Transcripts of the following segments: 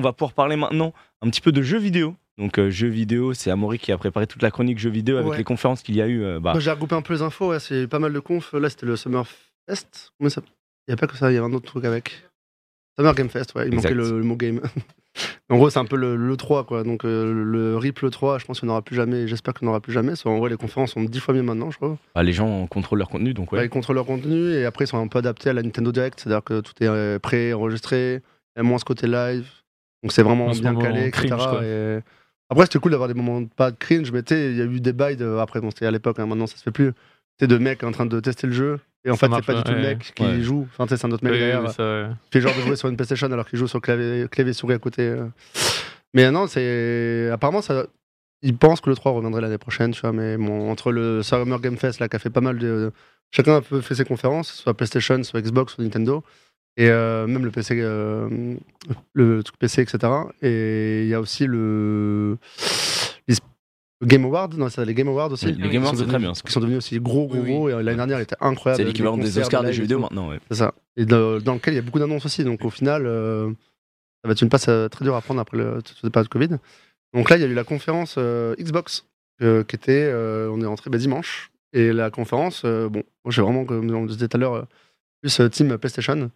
on va pouvoir parler maintenant un petit peu de jeux vidéo. Donc euh, jeux vidéo, c'est Amaury qui a préparé toute la chronique jeux vidéo avec Ouais. les conférences qu'il y a eu. euh, bah, J'ai regroupé un peu les infos, ouais, c'est pas mal de confs. Là, c'était le Summer Fest. Il n'y a pas que ça, il y a un autre truc avec. Summer Game Fest, ouais, il Exact. manquait le, le mot game. en gros, c'est un peu le, le 3, quoi. Donc, euh, le RIP le 3, je pense qu'il n'y en aura plus jamais. J'espère qu'il n'y en aura plus jamais. Qu'en vrai, les conférences sont 10 fois mieux maintenant, je crois. bah, les gens contrôlent leur contenu, donc ouais. Ils contrôlent leur contenu et après, ils sont un peu adaptés à la Nintendo Direct. C'est-à-dire que tout est euh, prêt, enregistré. Il y a moins ce côté live. Donc, c'est vraiment ce bien calé, etc. cringe. Et- Après, c'était cool d'avoir des moments pas de cringe, mais tu sais, il y a eu des bails. De... Après, bon, c'était à l'époque, hein, maintenant, ça se fait plus. C'est de mecs en train de tester le jeu. Et en Ça fait, c'est pas du tout le mec qui Ouais. joue. Enfin, c'est un autre mec derrière. ouais. fait genre de jouer sur une PlayStation alors qu'il joue sur clavier, clavier souris à côté. euh. Mais non, c'est. Apparemment, ça. Ils pensent que le 3 reviendrait l'année prochaine, tu vois, mais bon, entre le Summer Game Fest, là, qui a fait pas mal de. Chacun a un peu fait ses conférences, soit PlayStation, soit Xbox, soit Nintendo, et euh, même le PC, euh, le truc PC, etc. Et il y a aussi le. les Game Award, non, c'est les Game Awards aussi. Les Game Awards, c'est très bien, ça. Qui sont devenus aussi gros, gros, Oui, oui. gros. Et l'année dernière, elle était incroyable. C'est l'équivalent des Oscars des jeux vidéo maintenant, ouais. C'est ça. Et dans, dans lequel il y a beaucoup d'annonces aussi. Donc au final, euh, ça va être une passe très dure à prendre après le, toute cette période de Covid. Donc là, il y a eu la conférence euh, Xbox euh, qui était, euh, on est rentré bah, dimanche. Et la conférence, euh, bon, moi j'ai vraiment, comme on le disait tout à l'heure, plus team PlayStation.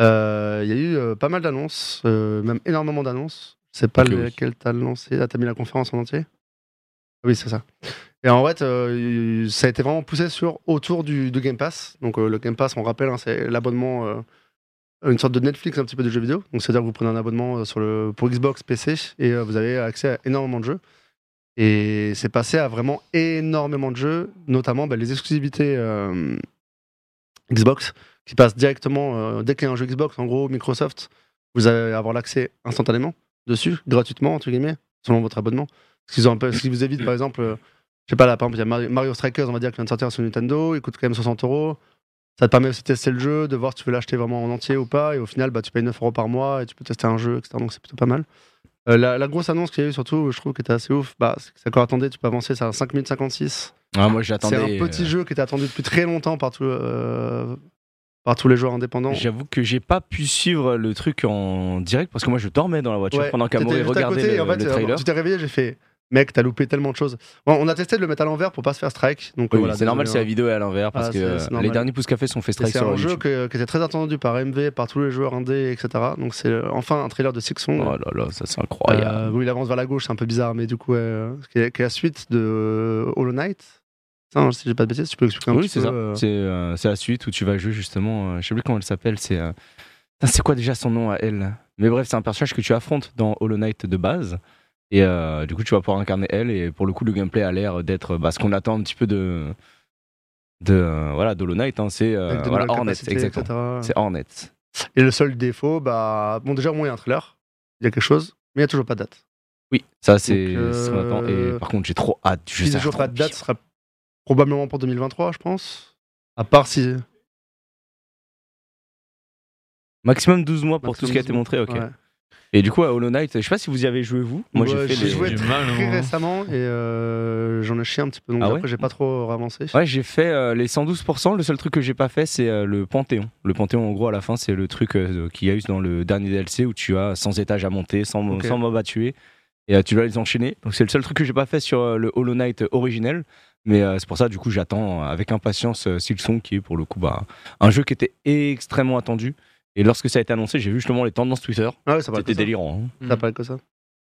Euh, Il y a eu euh, pas mal d'annonces, euh, même énormément d'annonces. Je sais pas Ok, oui. lequel t'as lancé. Ah, t'as mis la conférence en entier? Oui, c'est ça. Et en fait, euh, ça a été vraiment poussé sur autour du, du Game Pass. Donc euh, le Game Pass, on rappelle, hein, c'est l'abonnement, euh, une sorte de Netflix un petit peu de jeux vidéo. Donc c'est-à-dire que vous prenez un abonnement sur le, pour Xbox, PC, et vous avez accès à énormément de jeux. Et c'est passé à vraiment énormément de jeux, notamment bah, les exclusivités Xbox, qui passent directement, euh, dès qu'il y a un jeu Xbox, en gros, Microsoft, vous allez avoir l'accès instantanément dessus, gratuitement, entre guillemets, selon votre abonnement. Ce un peu, qui vous évite, par exemple, euh, je sais pas, là, par exemple, il y a Mario, Strikers, on va dire, qui vient de sortir sur Nintendo, il coûte quand même 60 euros. Ça te permet aussi de tester le jeu, de voir si tu veux l'acheter vraiment en entier ou pas, et au final, bah, tu payes 9 euros par mois et tu peux tester un jeu, etc. Donc c'est plutôt pas mal. Euh, la, la grosse annonce qu'il y a eu, surtout, je trouve, qui était assez ouf, bah, c'est que ça attendez, tu peux avancer, c'est à 5 minutes 56. Ah, moi C'est j'attendais. un petit euh, jeu qui était attendu depuis très longtemps par, tout, euh, par tous les joueurs indépendants. J'avoue que j'ai pas pu suivre le truc en direct parce que moi je dormais dans la voiture Ouais, pendant à regardait côté, le, en fait, le euh, trailer. Tu t'es réveillé, j'ai fait, mec, t'as loupé tellement de choses. Bon, on a testé de le mettre à l'envers pour pas se faire strike. Donc Oui, voilà, c'est normal si la hein. vidéo est à l'envers parce Ah, que euh, les derniers pouces café sont fait strike C'est sur un jeu que- qui était très attendu par MV, par tous les joueurs indés, etc. Donc c'est euh, enfin un trailer de Sixon. Oh là là, ça c'est incroyable. Euh, où il avance vers la gauche, c'est un peu bizarre, mais du coup, euh, qui, est, la suite de euh, Hollow Knight. Ça, hein, si j'ai pas de bêtises, tu peux expliquer un oui, petit peu ça. euh, C'est euh, c'est la suite où tu vas jouer justement. euh, je sais plus comment elle s'appelle. C'est c'est quoi déjà son nom à elle? Mais bref, c'est un personnage que tu affrontes dans Hollow Knight de base. Et euh, du coup, tu vas pouvoir incarner elle. Et pour le coup, le gameplay a l'air d'être bah, ce qu'on attend un petit peu de de euh, voilà d'Hollow Knight. hein, c'est euh, voilà, Hornet, exactement. C'est Hornet. Et le seul défaut, bah, bon, déjà, au moins, il y a un trailer, il y a quelque chose, mais il n'y a toujours pas de date. Oui, ça c'est ce qu'on attend. Et par contre, j'ai trop hâte. Si il n'y a toujours pas de date, ce sera probablement pour 2023, je pense. À part si. Maximum 12 mois pour tout ce qui a été montré, ok. Ouais. Et du coup, à Hollow Knight, je sais pas si vous y avez joué vous. Moi, Ouais, j'ai fait les- joué très mal, hein. récemment et euh, j'en ai chié un petit peu. Donc Ah ouais après, j'ai pas trop avancé. Ouais, j'ai fait euh, les 112%. Le seul truc que j'ai pas fait, c'est euh, le Panthéon. Le Panthéon, en gros, à la fin, c'est le truc euh, qu'il y a eu dans le dernier DLC où tu as 100 étages à monter, 100, Ok. 100 mobs à tuer. Et euh, tu dois les enchaîner. Donc, c'est le seul truc que j'ai pas fait sur euh, le Hollow Knight originel. Mais euh, c'est pour ça, du coup, j'attends avec impatience euh, Silksong, qui est pour le coup bah, un jeu qui était extrêmement attendu. Et lorsque ça a été annoncé, j'ai vu justement les tendances Twitter. Ah ouais, ça C'était délirant. hein. Ça paraît que ça.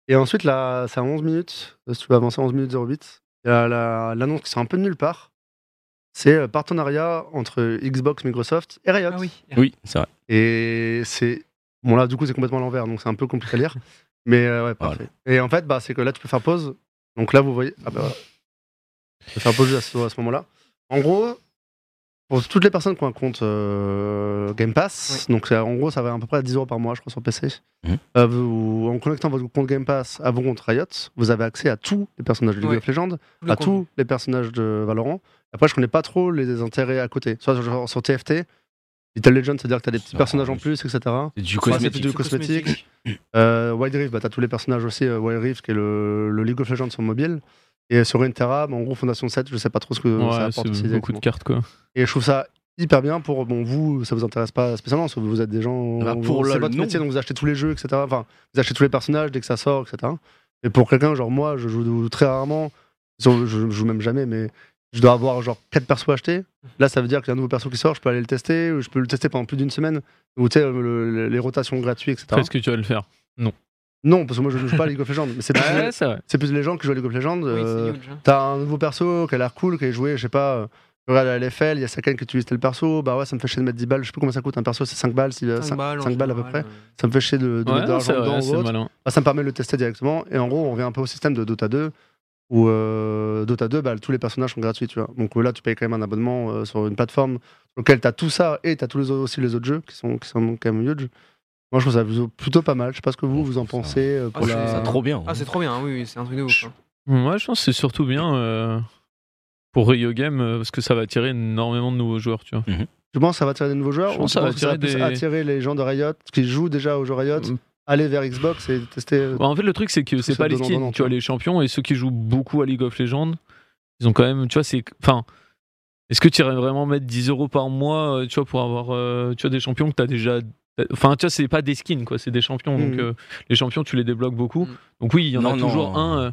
Et ensuite, là, c'est à 11 minutes. Euh, Si tu veux avancer à 11 minutes 08, il y a la- l'annonce qui sort un peu de nulle part. C'est euh, partenariat entre Xbox, Microsoft et Riot. Ah oui. Oui, c'est vrai. Et c'est. Bon, là, du coup, c'est complètement à l'envers, donc c'est un peu compliqué à lire. Mais euh, ouais, parfait. Et en fait, bah, c'est que là, tu peux faire pause. Donc là, vous voyez. Ah bah Tu peux faire pause à ce, à ce moment-là. En gros, pour toutes les personnes qui ont un compte euh, Game Pass, donc c'est- en gros, ça va à peu près à 10 euros par mois, je crois, sur PC. Mhm. Euh, vous- en connectant votre compte Game Pass à vos comptes Riot, vous avez accès à tous les personnages de League of Legends, Le à tous les personnages de Valorant. Après, je connais pas trop les intérêts à côté. Soit genre sur TFT, Little Legend, c'est-à-dire que tu as des petits personnages en oui. plus, etc. C'est du cosmétique. du cosmétique. Euh, Wild Rift, bah, t'as tous les personnages aussi. Wild Rift, qui est le, le League of Legends sur mobile. Et sur Runeterra, bah, en gros, Fondation 7, je sais pas trop ce que ça Ouais, apporte aussi c'est beaucoup de cartes quoi. Et je trouve ça hyper bien pour bon vous ça vous intéresse pas spécialement parce que vous êtes des gens Bah, pour c'est votre non. métier donc vous achetez tous les jeux etc enfin vous achetez tous les personnages dès que ça sort etc et pour quelqu'un genre moi je joue très rarement je, je joue même jamais mais je dois avoir genre 4 persos achetés là ça veut dire qu'il y a un nouveau perso qui sort je peux aller le tester ou je peux le tester pendant plus d'une semaine. Ou tu sais le- le- les rotations gratuites etc Est-ce que tu vas le faire. Non parce que moi je joue pas à League of Legends mais c'est plus, c'est plus les gens qui jouent à League of Legends Oui, euh, huge. hein. T'as un nouveau perso qui a l'air cool, qui est joué, je sais pas, euh, je regarde à l'FL, il y a Saken qui utilise tel perso, bah ouais, ça me fait chier de mettre 10 balles, je sais plus combien ça coûte un perso, c'est 5 balles, si, euh, 5, balles, en cinq balles à peu près. euh. Ça me fait chier de, de Ouais, mettre de non, l'argent dedans ou autre. Bah, ça me permet de le tester directement, et en gros, on revient un peu au système de Dota 2, où euh, Dota 2, bah, tous les personnages sont gratuits, tu vois. Donc euh, là, tu payes quand même un abonnement euh, sur une plateforme sur laquelle t'as tout ça, et t'as tous les, autres- aussi les autres jeux qui sont, qui sont quand même huge. Moi, je trouve ça plutôt- plutôt pas mal. Je sais pas ce que vous, vous en pensez. euh, pour Ah, Je trouve la- ça trop bien. Ah, c'est trop bien, hein, oui, oui, c'est un truc de ouf. hein. Moi, je pense que c'est surtout bien euh, pour Rio Game euh, parce que ça va attirer énormément de nouveaux joueurs, tu vois. Tu penses que ça va attirer des nouveaux joueurs Je pense tu que ça va attirer plus des- attirer les gens de Riot qui jouent déjà aux jeux Riot, aller vers Xbox et tester. Bah, en fait, le truc, c'est que c'est pas les skins, donnant, tu vois, tu les champions et ceux qui jouent beaucoup à League of Legends, ils ont quand même, tu vois, c'est. Enfin. Est-ce que tu irais vraiment mettre 10 euros par mois, tu vois, pour avoir, euh, tu vois, des champions que t'as déjà. Enfin, tu vois, c'est pas des skins, quoi, c'est des champions. Donc, Mhm. euh, les champions, tu les débloques beaucoup. Mhm. Donc, oui, il y en a Non, non. toujours un. euh,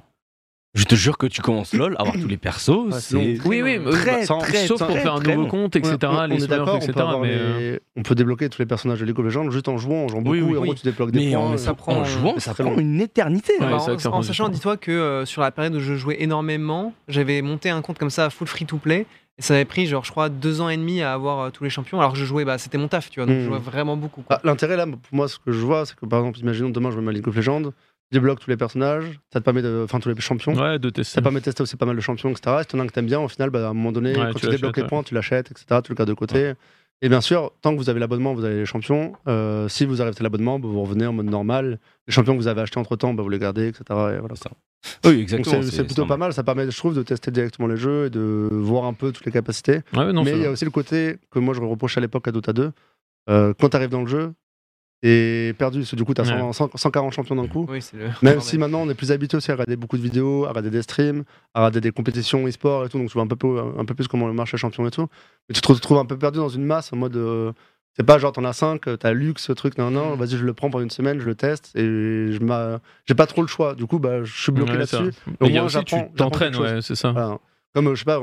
Je te jure que tu commences LOL, avoir tous les persos, Ah, c'est. Oui, oui, mais- Très, sans- très, sauf pour très, faire un très nouveau long. compte, etc. Ouais, on, on les est Smurfs, d'accord, on, etc. peut mais, euh, les- on peut débloquer tous les personnages de League of Legends juste en jouant, en jouant beaucoup, Oui, oui, et en oui. gros tu débloques des Mais points. et- ça prend- en jouant, mais ça prend long. une éternité. Ouais, hein. Bah, en, en sachant, dis-toi que euh, sur la période où je jouais énormément, j'avais monté un compte comme ça full free to play. Et ça avait pris, genre, je crois, deux ans et demi à avoir euh, tous les champions. Alors que je jouais, bah, c'était mon taf, tu vois. Donc je jouais vraiment beaucoup. quoi. Ah, L'intérêt là, pour moi, ce que je vois, c'est que par exemple, imaginons demain je me mets à League of Legends, débloque tous les personnages, ça te permet de. Enfin, tous les champions. Ouais, de tester. Ça te permet de tester aussi pas mal de champions, etc. Si t'en as un que t'aimes bien, au final, bah, à un moment donné, Ouais, quand tu tu, débloques les ouais. points, tu l'achètes, etc. Tu le gardes de côté. Et bien sûr, tant que vous avez l'abonnement, vous avez les champions. Euh, si vous arrêtez l'abonnement, bah, vous revenez en mode normal. Les champions que vous avez achetés entre temps, vous les gardez, etc. Et voilà. Ça. Oui, exactement. c'est plutôt pas mal. Ça permet, je trouve, de tester directement les jeux et de voir un peu toutes les capacités. Ouais, non, Mais il y a aussi le côté que moi je reprochais à l'époque à Dota 2. Euh, quand tu arrives dans le jeu, t'es perdu. Parce que du coup, tu as Ouais. 140 champions d'un coup. Oui, c'est le. Même si maintenant on est plus habitué aussi à regarder beaucoup de vidéos, à regarder des streams, à regarder des compétitions e-sport et tout, donc tu vois un peu, un peu plus comment marche les champions et tout. Mais tu te retrouves un peu perdu dans une masse en mode. euh, c'est pas genre t'en as 5, t'as Lux, ce truc, non, non, Mm. vas-y, je le prends pendant une semaine, je le teste et je j'ai pas trop le choix. Du coup, bah, je suis bloqué Ouais, là-dessus. Au Et il y a moins, aussi, tu j'apprends- j'apprends t'entraînes, ouais, c'est ça. Voilà. Comme, euh, je sais pas,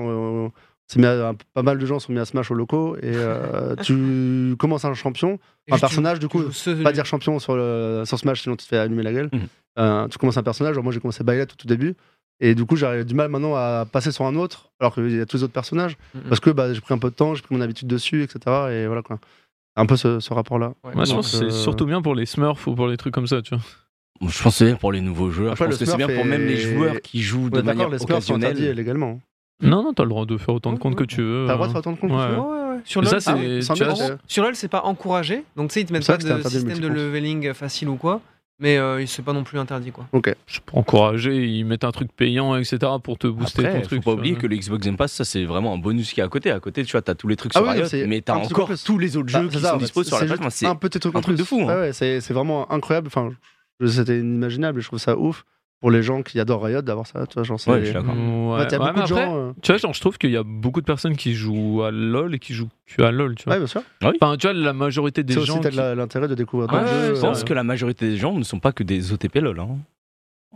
mis à- pas mal de gens sont mis à Smash au locaux et euh, tu commences un champion, un personnage, du coup, ce- pas dire champion sur, le, sur Smash sinon tu te fais allumer la gueule. Mhm. Euh, tu commences un personnage, moi j'ai commencé Baylet au tout début. Et du coup, j'ai du mal maintenant à passer sur un autre, alors qu'il y a tous les autres personnages, Mhm. parce que bah, j'ai pris un peu de temps, j'ai pris mon habitude dessus, etc. Et voilà quoi. Un peu ce, ce rapport-là. Ouais. Moi, je pense que c'est euh, surtout bien pour les Smurfs ou pour les trucs comme ça, tu vois. Je pense que c'est bien pour les nouveaux joueurs. Après, je pense que c'est bien pour même les joueurs qui jouent On de manière les Smurfs sont interdits occasionnelle. légalement. Non, non, t'as le droit de faire autant de comptes que tu veux. T'as le droit de euh. faire autant de comptes Ouais. que tu veux Ouais, ouais, ouais. Sur LoL, ça, Ah, Sur LoL, c'est pas encouragé. Donc, tu sais, ils te mettent pas de système de leveling facile ou quoi. Mais euh, c'est pas non plus interdit, quoi. je peux encourager, ils mettent un truc payant, etc. pour te booster Après, ton faut truc. pas tu oublier que le Xbox Game Pass, ça c'est vraiment un bonus qui est à côté. À côté, tu vois, t'as tous les trucs Ah sur oui, Riot, c'est mais t'as encore tous les autres Bah, jeux qui ça, sont dispo sur la c'est plateforme. C'est un petit truc, un de fou, hein. Ouais, c'est c'est vraiment incroyable. Enfin, c'était inimaginable je trouve ça ouf pour les gens qui adorent Riot d'avoir ça. Tu vois, genre, c'est- Ouais, je suis d'accord. Ouais, Ouais, t'as ouais, beaucoup mais de après, gens. euh, Tu vois, genre, je trouve qu'il y a beaucoup de personnes qui jouent à LoL et qui jouent que à LoL, tu vois. Ouais, bien sûr. Enfin, tu vois, la majorité des C'est aussi gens. qui- la- l'intérêt de découvrir d'autres ouais, jeux. Je c'est pense que la majorité des gens ne sont pas que des OTP LOL. hein.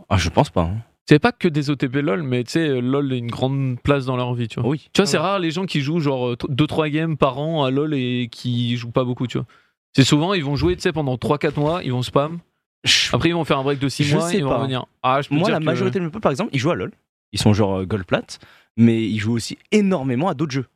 Ah, je pense pas. hein. C'est pas que des OTP LoL, mais tu sais, LoL a une grande place dans leur vie, tu vois. Oui. Tu vois, c'est Ouais. rare les gens qui jouent genre 2-3 games par an à LoL et qui jouent pas beaucoup, tu vois. C'est souvent, ils vont jouer, tu sais, pendant 3-4 mois, ils vont spam. Après, ils vont faire un break de 6 Je mois et ils vont revenir. Ah, je peux Moi, dire la que- majorité de mes potes, par exemple, ils jouent à LoL. Ils sont genre euh, gold plat, mais ils jouent aussi énormément à d'autres jeux.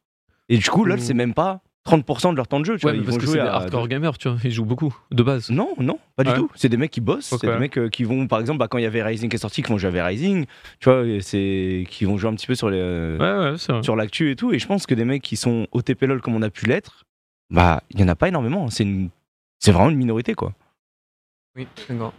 Et du coup, LoL, c'est même pas 30% de leur temps de jeu. Tu Ouais, vois, mais ils parce vont que jouer c'est des à hardcore gamers, tu vois. Ils jouent beaucoup, de base. Non, non, pas du Ouais. tout. C'est des mecs qui bossent, c'est des mecs euh, qui vont, par exemple, bah, quand il y avait Rising qui est sorti, qui vont jouer à Rising, tu vois, c'est qui vont jouer un petit peu sur les, euh, Ouais, l'actu et tout. Et je pense que des mecs qui sont OTP LOL comme on a pu l'être, bah, il y en a pas énormément. C'est une, c'est vraiment une minorité, quoi. Oui, d'accord.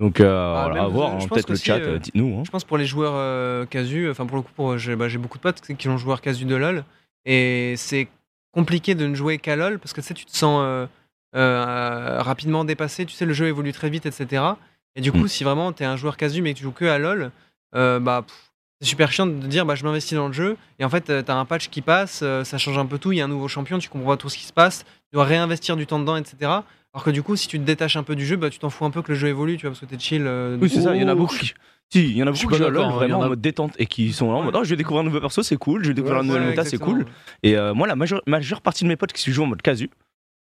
Donc, euh, voilà, même, à voir. je hein, pense Peut-être le qu'aussi, chat, euh, euh, dites-nous. hein. Je pense pour les joueurs euh, casu, enfin pour le coup, pour, j'ai bah, j'ai beaucoup de potes qui ont joueur casu de LoL. Et c'est compliqué de ne jouer qu'à LoL parce que tu sais, tu te sens euh, euh, rapidement dépassé. Tu sais, le jeu évolue très vite, etc. Et du coup, Mm. si vraiment tu es un joueur casu mais que tu joues que à LoL, euh, bah, pff, c'est super chiant de dire bah je m'investis dans le jeu et en fait euh, t'as un patch qui passe, euh, ça change un peu tout, il y a un nouveau champion, tu comprends pas tout ce qui se passe, tu dois réinvestir du temps dedans, etc. Alors que du coup, si tu te détaches un peu du jeu, bah tu t'en fous un peu que le jeu évolue, tu vois, parce que t'es chill. euh, Oui, c'est ça, il y en a beaucoup qui. Si, il y en a beaucoup qui pas jouent à LoL hein, vraiment en mode détente et qui sont là en mode oh, je vais découvrir un nouveau perso, c'est cool, je vais découvrir nouvelle Ouais, méta, c'est cool. Et euh, moi, la majeure, majeure partie de mes potes qui jouent en mode casu,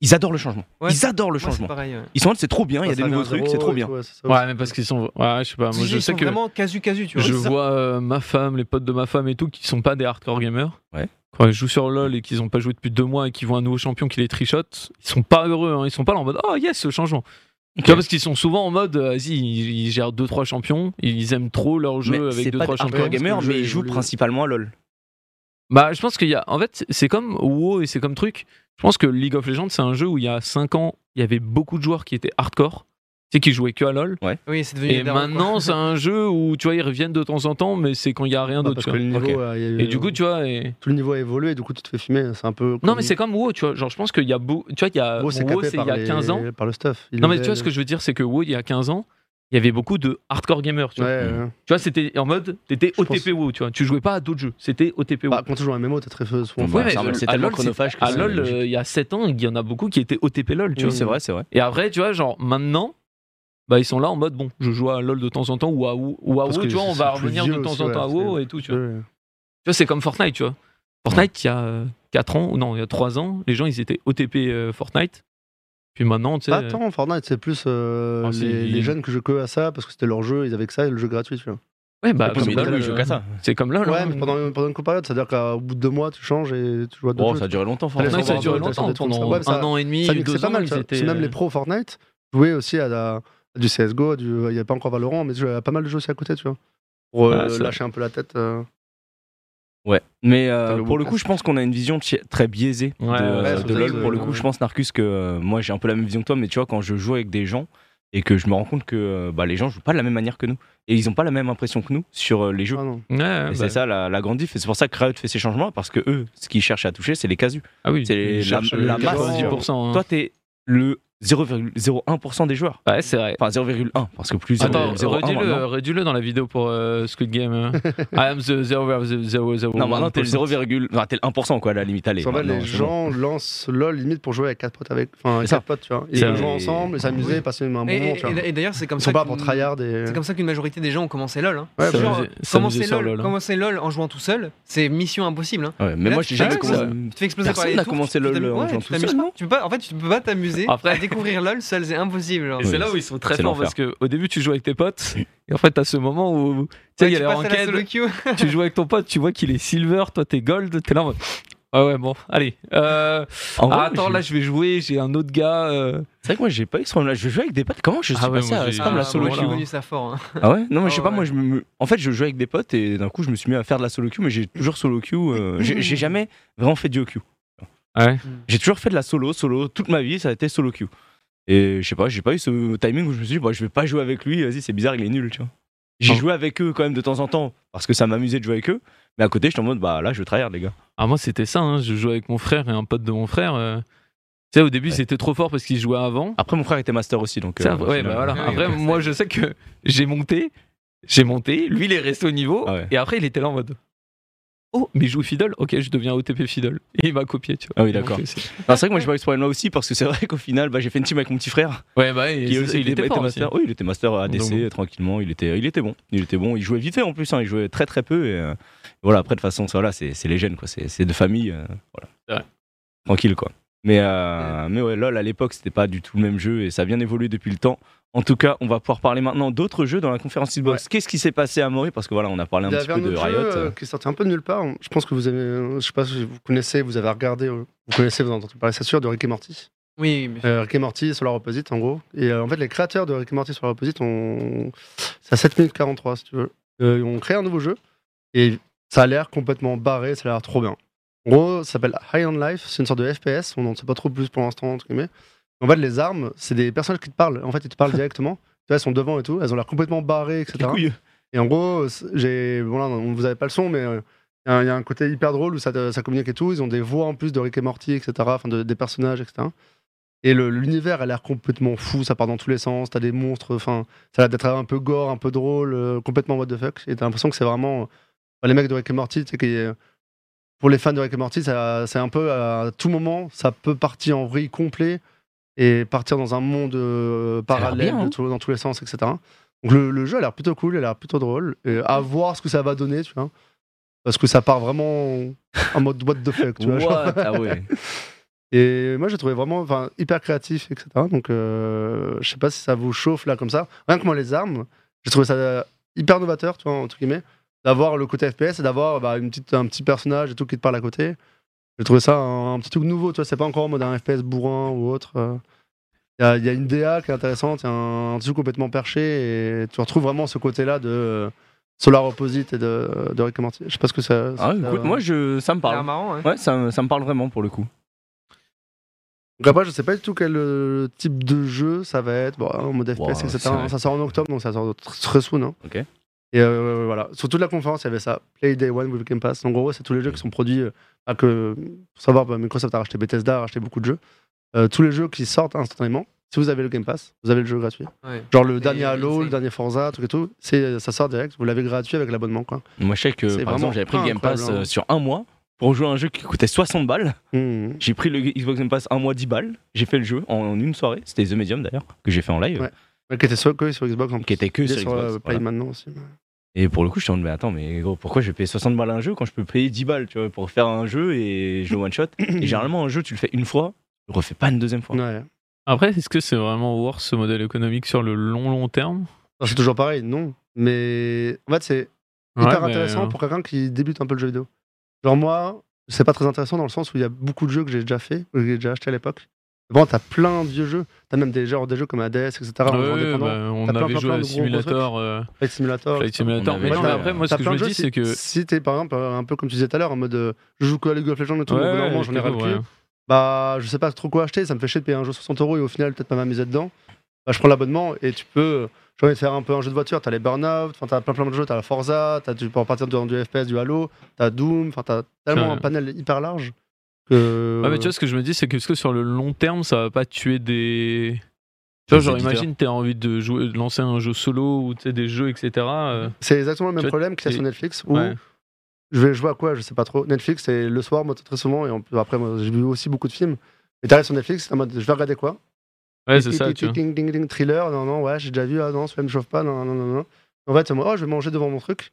ils adorent le changement. Ouais, ils adorent le changement. pareil. ouais. Ils sont en mode c'est trop bien, il y a des nouveaux trucs, c'est trop bien. tout, ouais, Ouais, mais parce qu'ils sont. Ouais, je sais pas. Moi, je sais que. vraiment casu casu, tu vois. Je vois euh, ma femme, les potes de ma femme et tout, qui sont pas des hardcore gamers. Ouais. Quand ils jouent sur LoL et qu'ils ont pas joué depuis deux mois et qu'ils voient un nouveau champion qui les trichote, ils sont pas heureux. hein. Ils sont pas là en mode Oh yes, ce changement. Tu vois, parce qu'ils sont souvent en mode euh, Vas-y, ils, ils gèrent deux trois champions, ils aiment trop leur Mais jeu avec c'est deux pas trois des champions. mais ils jouent principalement à LoL. Bah, je pense qu'il y a. En fait, c'est comme WoW et c'est comme truc. Je pense que League of Legends, c'est un jeu où il y a 5 ans, il y avait beaucoup de joueurs qui étaient hardcore, sais, qui jouaient que à LoL. Oui, c'est devenu Et maintenant, c'est un jeu où tu vois, ils reviennent de temps en temps, mais c'est quand il y a rien Bah, d'autre. parce tu que vois. le niveau, Ok. euh, Et du coup, tu vois. et- tout le niveau a évolué, du coup, tu te fais fumer. C'est un peu. Non, mais c'est comme WoW, tu vois. Genre, je pense qu'il y a beau... Tu vois, il y a. WoW, c'est WoW, il y a les- 15 ans. Par le stuff. Il Non, mais tu vois, ce que je veux dire, c'est que WoW, il y a 15 ans, il y avait beaucoup de hardcore gamers. Tu vois, Ouais, ouais. Tu vois c'était en mode. T'étais OTP WoW, tu vois. Tu jouais pas à d'autres jeux. C'était OTP WoW. Bah, quand tu joues à un MMO, t'es très souvent. Ouais, Ouais, c'est euh, à tellement LoL, chronophage que À c'est LoL, logique. euh, il y a 7 ans, il y en a beaucoup qui étaient OTP LoL, tu Oui, vois. c'est vrai, c'est vrai. Et après, tu vois, genre maintenant, bah, ils sont là en mode bon, je joue à LoL de temps en temps ou à WoW, ou à WoW, tu vois, on c'est va revenir de temps aussi, en temps à ouais, WoW c'est- et tout, tu vois. Ouais. Tu vois, c'est comme Fortnite, tu vois. Fortnite, il y a 4 ans, ou non, il y a 3 ans, les gens, ils étaient OTP euh, Fortnite. Puis maintenant, tu sais. Tant, Fortnite, c'est plus euh, Ah, c'est- les, les jeunes que je que à ça parce que c'était leur jeu, ils avaient que ça et le jeu gratuit, tu vois. Ouais, bah, comme LoL, euh, qu'à ça. C'est comme LoL. Ouais, hein. mais pendant, pendant une courte période, c'est-à-dire qu'au bout de deux mois, tu changes et tu joues à d'autres Oh, jeux. ça a duré longtemps, Fortnite, Fortnite. ça a duré longtemps. Pendant un an et demi, deux mixait pas mal, C'est même euh, les pros Fortnite jouaient aussi à, la- à du CSGO, du- il n'y avait pas encore Valorant, mais tu jouais à pas mal de jeux aussi à côté, tu vois. Pour euh, Ah, lâcher un peu la tête. euh. Ouais, mais euh, pour le coup, je pense qu'on a une vision très biaisée de, Ouais, ouais, de c'est LoL. Pour le ouais. coup, je pense, Narcus, que euh, moi j'ai un peu la même vision que toi, mais tu vois, quand je joue avec des gens et que je me rends compte que euh, bah, les gens jouent pas de la même manière que nous et ils ont pas la même impression que nous sur euh, les jeux. Ah. Ouais, Et bah, c'est ça la, la grande diff. Et c'est pour ça que Riot fait ces changements parce que eux, ce qu'ils cherchent à toucher, c'est les casus. Ah oui, c'est la- la masse, 90%. hein. Toi, t'es le 0,01% des joueurs. Ouais, c'est vrai. Enfin, 0,1 parce que plus Attends, 0,01 redis-le, redis-le dans la vidéo pour euh, Squid Game. euh. I am the 0,001%. Non, maintenant t'es le 0,1 enfin, t'es le 1% quoi, à la limite. Allez, maintenant, les gens lancent LOL limite pour jouer avec quatre potes avec. Enfin, avec C'est ça. quatre potes, tu vois. Ils jouent ensemble, s'amuser, passer un bon moment, et- tu vois. et- et d'ailleurs, c'est comme Ils ça. sont pas qu'une- pour tryhard et. C'est comme ça qu'une majorité des gens ont commencé LoL. Hein. Commencer LoL, hein. commencer LoL en jouant tout seul, c'est mission impossible. Hein. Ouais, mais moi j'ai jamais commencé. Tu te fais exploser par Personne les n'a tours, commencé LoL en jouant tu tout seul, pas. non Tu peux pas, en fait, tu peux pas t'amuser Après- découvrir LoL seul, c'est impossible. genre. Et Oui. c'est là où ils sont très forts parce qu'au début tu joues avec tes potes et en fait t'as ce moment où Ouais, y a tu queue. tu joues avec ton pote, tu vois qu'il est silver, toi t'es gold, t'es là en mode ah ouais bon allez euh, En vrai, ah, attends j'ai- là je vais jouer j'ai un autre gars euh, C'est vrai que moi j'ai pas eu ce problème-là. Je jouais avec des potes. Comment je suis Ah ouais, passé à spam Ah, la bon, solo queue connu ça fort. hein. Ah ouais Non, mais je sais Ah pas, ouais. moi je me. En fait, je jouais avec des potes et d'un coup je me suis mis à faire de la solo queue, mais j'ai toujours solo queue. euh, j'ai j'ai jamais vraiment fait du queue. ouais J'ai toujours fait de la solo, solo. Toute ma vie, ça a été solo queue. Et je sais pas, j'ai pas eu ce timing où je me suis dit, bah, je vais pas jouer avec lui, vas-y, c'est bizarre, il est nul, tu vois. J'ai Oh. joué avec eux quand même de temps en temps parce que ça m'amusait de jouer avec eux. Mais à côté, j'étais en mode, bah là, je tryhard, les gars. ah moi c'était ça hein, je jouais avec mon frère et un pote de mon frère euh, tu sais au début Ouais. c'était trop fort parce qu'il jouait avant Après, mon frère était master aussi, donc. Euh, ouais, bah voilà. Après, moi, je sais que j'ai monté, j'ai monté, lui, il est resté au niveau, Ah ouais. et après, il était là en mode Oh, mais je joue Fiddle Ok, je deviens OTP Fiddle. Et il m'a copié, tu vois. Ah oui, d'accord. Non, c'est vrai que moi, j'ai pas eu ce problème-là aussi parce que c'est vrai qu'au final, bah, j'ai fait une team avec mon petit frère. Ouais, bah, il était aussi. master. Oui, il était master ADC Donc tranquillement. Il était, il était bon. Il était bon. Il jouait vite fait en plus. hein, il jouait très très peu. Et euh, voilà. Après de toute façon, ça, voilà, c'est c'est les gènes quoi. C'est c'est de famille. euh, voilà. C'est vrai. Tranquille quoi. Mais euh, mais ouais, lol à l'époque c'était pas du tout le même jeu et ça a bien évolué depuis le temps. En tout cas, on va pouvoir parler maintenant d'autres jeux dans la conférence Xbox. Qu'est-ce qui s'est passé à Maury Parce que voilà, on a parlé un petit peu un de Riot. jeu euh, qui est sorti un peu de nulle part. Je pense que vous avez, euh, je sais pas si vous connaissez, vous avez regardé, euh, vous connaissez, vous avez entendu parler, c'est sûr, de Rick et Morty. Oui, mais Euh, Rick et Morty Solar Opposite en gros. Et euh, en fait, les créateurs de Rick et Morty Solar Opposite ont. C'est à 7 minutes 43 si tu veux. Euh, ils ont créé un nouveau jeu et ça a l'air complètement barré, ça a l'air trop bien. En gros, ça s'appelle High on Life, c'est une sorte de FPS, on n'en sait pas trop plus pour l'instant, entre guillemets. En fait, les armes, c'est des personnages qui te parlent. En fait, ils te parlent directement. Tu vois, elles sont devant et tout, elles ont l'air complètement barrées, etc. Et en gros, j'ai. Bon, là, on- vous avez pas le son, mais euh, il y a- il y, a un côté hyper drôle où ça, te- ça communique et tout. Ils ont des voix en plus de Rick et Morty, etc. Enfin, de- des personnages, etc. Et l'univers a l'air complètement fou, ça part dans tous les sens. T'as des monstres, enfin, ça a l'air d'être un peu gore, un peu drôle, euh, complètement what the fuck. Et t'as l'impression que c'est vraiment Enfin, les mecs de Rick et Morty, tu sais, qui, euh, pour les fans de Rick et Morty, c'est un peu à tout moment, ça peut partir en vrille complet et partir dans un monde euh, parallèle bien, hein. tout- dans tous les sens, etc. Donc le, le jeu a l'air plutôt cool, il a l'air plutôt drôle. Et à voir ce que ça va donner, tu vois. Parce que ça part vraiment en mode what the fuck, tu vois. What? Ah ouais. Et moi, j'ai trouvé vraiment hyper créatif, etc. Donc, euh, je sais pas si ça vous chauffe là comme ça. Rien que moi, les armes, j'ai trouvé ça hyper novateur, tu vois, entre guillemets, d'avoir le côté FPS et d'avoir bah, une petite, un petit personnage et tout qui te parle à côté. J'ai trouvé ça un, un petit truc nouveau, tu vois, c'est pas encore en mode un FPS bourrin ou autre. euh. Il y, a, il y a une DA qui est intéressante, il y a un, un dessus complètement perché et tu retrouves vraiment ce côté-là de euh, Solar Opposite et de, de Rick. Je sais pas ce que ça. Ah, ça- écoute, moi, je, ça me parle. marrant, ouais. Ouais, ça, me- ça me parle vraiment pour le coup. Donc après, je sais pas du tout quel euh, type de jeu ça va être, bon, en mode FPS, Wow, etc. Ça sort en octobre, donc ça sort tr- très soon. hein. Ok. Et euh, voilà, sur toute la conférence, il y avait ça, Play Day One with Game Pass. En gros, c'est tous les jeux qui sont produits. euh, que, pour savoir, bah, Microsoft a racheté Bethesda, a racheté beaucoup de jeux. Euh, tous les jeux qui sortent instantanément, si vous avez le Game Pass, vous avez le jeu gratuit. Ouais. Genre le Et- dernier Halo, le dernier Forza, tout et tout, c'est, ça sort direct, vous l'avez gratuit avec l'abonnement. Quoi. Moi, je sais que par exemple, j'avais pris le Game Pass hein. euh, sur un mois pour jouer à un jeu qui coûtait 60 balles. Mmh. J'ai pris le Xbox Game Pass un mois 10 balles. J'ai fait le jeu en une soirée. C'était The Medium d'ailleurs, que j'ai fait en live. Ouais. Ouais, qui était sur, que sur Xbox en plus. Qui était que sur sur Xbox, Play voilà. maintenant aussi. Et pour le coup, je me dis, mais attends, mais gros, pourquoi je vais payer 60 balles à un jeu quand je peux payer 10 balles tu vois, pour faire un jeu et je le one shot Et généralement, un jeu, tu le fais une fois, tu le refais pas une deuxième fois. Ouais. Après, est-ce que c'est vraiment worth ce modèle économique sur le long long terme? C'est toujours pareil, non. Mais en fait, c'est hyper intéressant euh, pour quelqu'un qui débute un peu le jeu vidéo. Genre moi, c'est pas très intéressant dans le sens où il y a beaucoup de jeux que j'ai déjà fait, que j'ai déjà acheté à l'époque. Bon, t'as plein de vieux jeux. T'as même des, genre, des jeux comme Hades, etc. ouais, ouais, bah, on avait plein, joué à Simulator, euh, Flight Simulator. Flight. Simulator. On Mais non, mais après, moi, ce que je me dis, c'est que. Si t'es par exemple un peu comme tu disais tout à l'heure, en mode euh, je joue que à League of Legends et tout, Ouais, moment j'en ai ras le cul. Bah, je sais pas trop quoi acheter, ça me fait chier de payer un jeu 60 euros et au final peut-être pas m'amuser dedans. Bah, je prends l'abonnement et tu peux. J'ai envie de faire un peu un jeu de voiture, t'as les Burnout, t'as plein plein de jeux, t'as la Forza, t'as, tu peux repartir dans du FPS, du Halo, t'as Doom, enfin t'as tellement un panel hyper large que. Ouais, mais tu vois, ce que je me dis, c'est que, est-ce que sur le long terme, ça va pas tuer des. Tu vois, genre, imagine, t'as envie de, jouer, de lancer un jeu solo ou des jeux, etc. euh, C'est exactement le même vois, problème qu'il y a c'est- sur Netflix où ouais. je vais jouer à quoi, je sais pas trop. Netflix, c'est le soir, moi très souvent, et plus, après, moi j'ai vu aussi beaucoup de films. Et t'arrives sur Netflix, en mode je vais regarder quoi? Ouais, c'est ça, tu ding, ding, ding, thriller, non, non, ouais, j'ai déjà vu, ah non, celui-là me chauffe pas, non, non, non, non. En fait, moi, oh, je vais manger devant mon truc.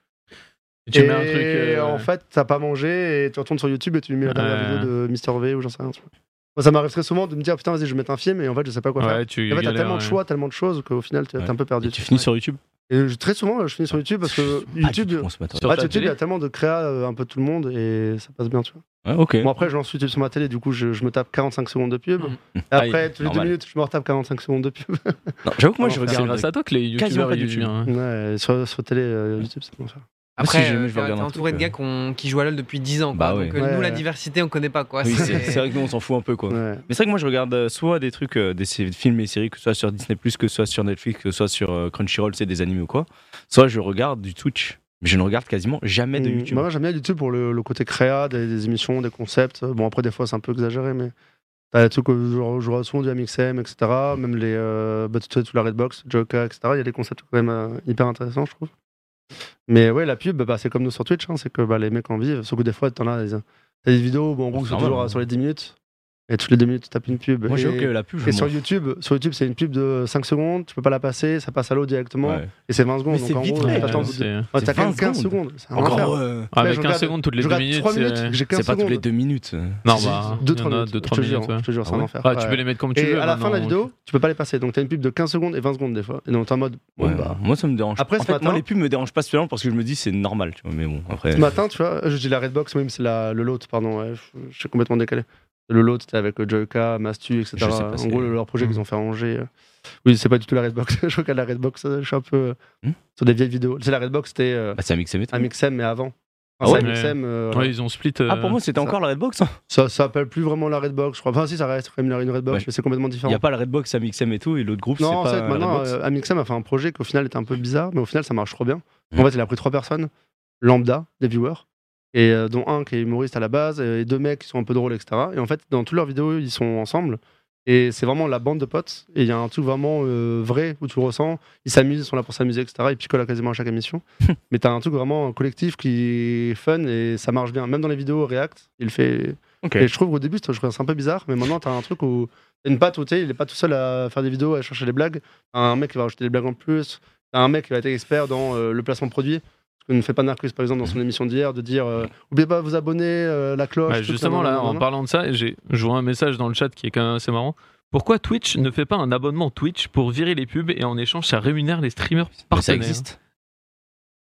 Et tu et mets un truc. euh, en fait, t'as pas mangé et tu retournes sur YouTube et tu mets la dernière vidéo de Mister V ou j'en sais rien. tu vois. Moi, ça m'arrive très souvent de me dire putain, vas-y, je vais mettre un film et en fait, je sais pas quoi faire. Ouais, tu En fait, t'as tellement de ouais. choix, tellement de choses qu'au final, t'es Ouais. un peu perdu. Et tu finis sur YouTube Et très souvent, je finis sur YouTube parce que YouTube, ta YouTube, il y a tellement de créa euh, un peu tout le monde et ça passe bien, tu vois. Ouais, ok. Bon, après, je lance YouTube sur ma télé, du coup, je, je me tape 45 secondes de pub. Mhm. Et après, Aïe, tous les deux minutes, je me retape 45 secondes de pub. J'avoue que moi, Non, je c'est C'est regarde. grâce à toi que les quasiment youtubeurs YouTube. hein. ouais, sur, sur télé, euh, YouTube, c'est bon ça. Si Après, jamais euh, je t'es entouré de gars qu'on- qui jouent à LoL depuis 10 ans. Bah quoi. ouais. Donc, euh, Ouais, nous, la diversité, on connaît pas. Quoi. Oui, C'est- vrai que nous, on s'en fout un peu, quoi. Ouais. Mais c'est vrai que moi, je regarde euh, soit des trucs, euh, des films et séries, que ce soit sur Disney, que ce soit sur Netflix, que ce soit sur euh, Crunchyroll, c'est des animés ou quoi. Soit je regarde du Twitch. Mais je ne regarde quasiment jamais de Mm, YouTube. Moi, j'aime bien YouTube pour le, le côté créa, des, des émissions, des concepts. Bon, après, des fois, c'est un peu exagéré, mais t'as des trucs je regarde souvent du MXM, etc. Même les. Euh, bah, tu sais, tout la Redbox, Joka, etc. Il y a des concepts quand même euh, hyper intéressants, je trouve. Mais ouais, la pub, bah, c'est comme nous sur Twitch, hein, c'est que bah, les mecs en vivent. Sauf que des fois, t'en as des, t'as des vidéos, bon, en gros, c'est c'est normal, toujours hein. euh, sur les 10 minutes. Et toutes les 2 minutes, tu tapes une pub. Moi, et, j'avoue que la pub, je et sur YouTube, sur YouTube, c'est une pub de 5 secondes, tu peux pas la passer, ça passe à l'eau directement, Ouais. et c'est 20 secondes. Mais donc c'est en vite gros, fait, t'attends t'as 20 15 secondes. secondes. C'est un enfer. Encore. euh, Ouais, Avec je 15 regarde- secondes toutes les je 2 regarde minutes. 3 c'est- minutes, j'ai 15 C'est pas toutes les secondes. deux minutes. Non, C'est bah, 2 il y 3 en a minutes. 2 je 3 te jure, minutes. ouais. je te jure, c'est Ah un enfer. Ah, tu peux les mettre comme tu Et veux. à la fin de la vidéo, tu peux pas les passer. Donc t'as une pub de 15 secondes et 20 secondes des fois. Et donc t'es en mode, bah. Moi, ça me dérange. Après, moi, les pubs me dérangent pas spécialement parce que je me dis c'est normal. Tu vois, mais bon, après. Ce matin, tu vois, je dis la Redbox, même c'est la- le lot, pardon, je suis complètement décalé. Le lot, c'était avec euh, Joyka, Mastu, etc. Je sais pas, en c'est- gros, le- leur projet qu'ils ont fait à Angers. euh, Oui, c'est pas du tout la Redbox. je regarde la Redbox, euh, je suis un peu Hmm sur des vieilles vidéos. C'est la Redbox, c'était euh, Bah, c'est un mix et un Mixem, mais avant. Ah ouais c'est un Mixem, euh, Ouais, ils ont split. euh, Ah, pour moi, c'était encore la Redbox. hein. ça, s'appelle plus vraiment la Redbox, je crois. Enfin, si, ça reste quand même une Redbox, Ouais. mais c'est complètement Il différent. n'y a pas la Redbox à Mixem et tout, et l'autre groupe, c'est Non, en pas fait, maintenant, euh, Amixem a fait un projet qui au final était un peu bizarre, mais au final, ça marche trop bien. Mm. En fait, il a pris trois personnes, lambda, des viewers, et euh, dont un qui est humoriste à la base, et deux mecs qui sont un peu drôles, etc. Et en fait, dans toutes leurs vidéos, ils sont ensemble. Et c'est vraiment la bande de potes. Et il y a un truc vraiment euh, vrai où tu le ressens. Ils s'amusent, ils sont là pour s'amuser, etc. Ils picolent quasiment à chaque émission. Mais t'as un truc vraiment collectif qui est fun et ça marche bien. Même dans les vidéos React, il fait. Et je trouve qu'au début, ça un peu bizarre. Mais maintenant, t'as un truc où. T'as une patte où il est pas tout seul à faire des vidéos, à chercher des blagues. T'as un mec qui va rajouter des blagues en plus. T'as un mec qui va être expert dans euh, le placement de produits. Ce que ne fait pas Narcus, par exemple, dans son émission d'hier, de dire euh, Oubliez pas de vous abonner, euh, la cloche. Bah, justement, là, en parlant de ça, j'ai- je vois un message dans le chat qui est quand même assez marrant. Pourquoi Twitch ne fait pas un abonnement Twitch pour virer les pubs et en échange ça rémunère les streamers Mais ça partenaires? existe.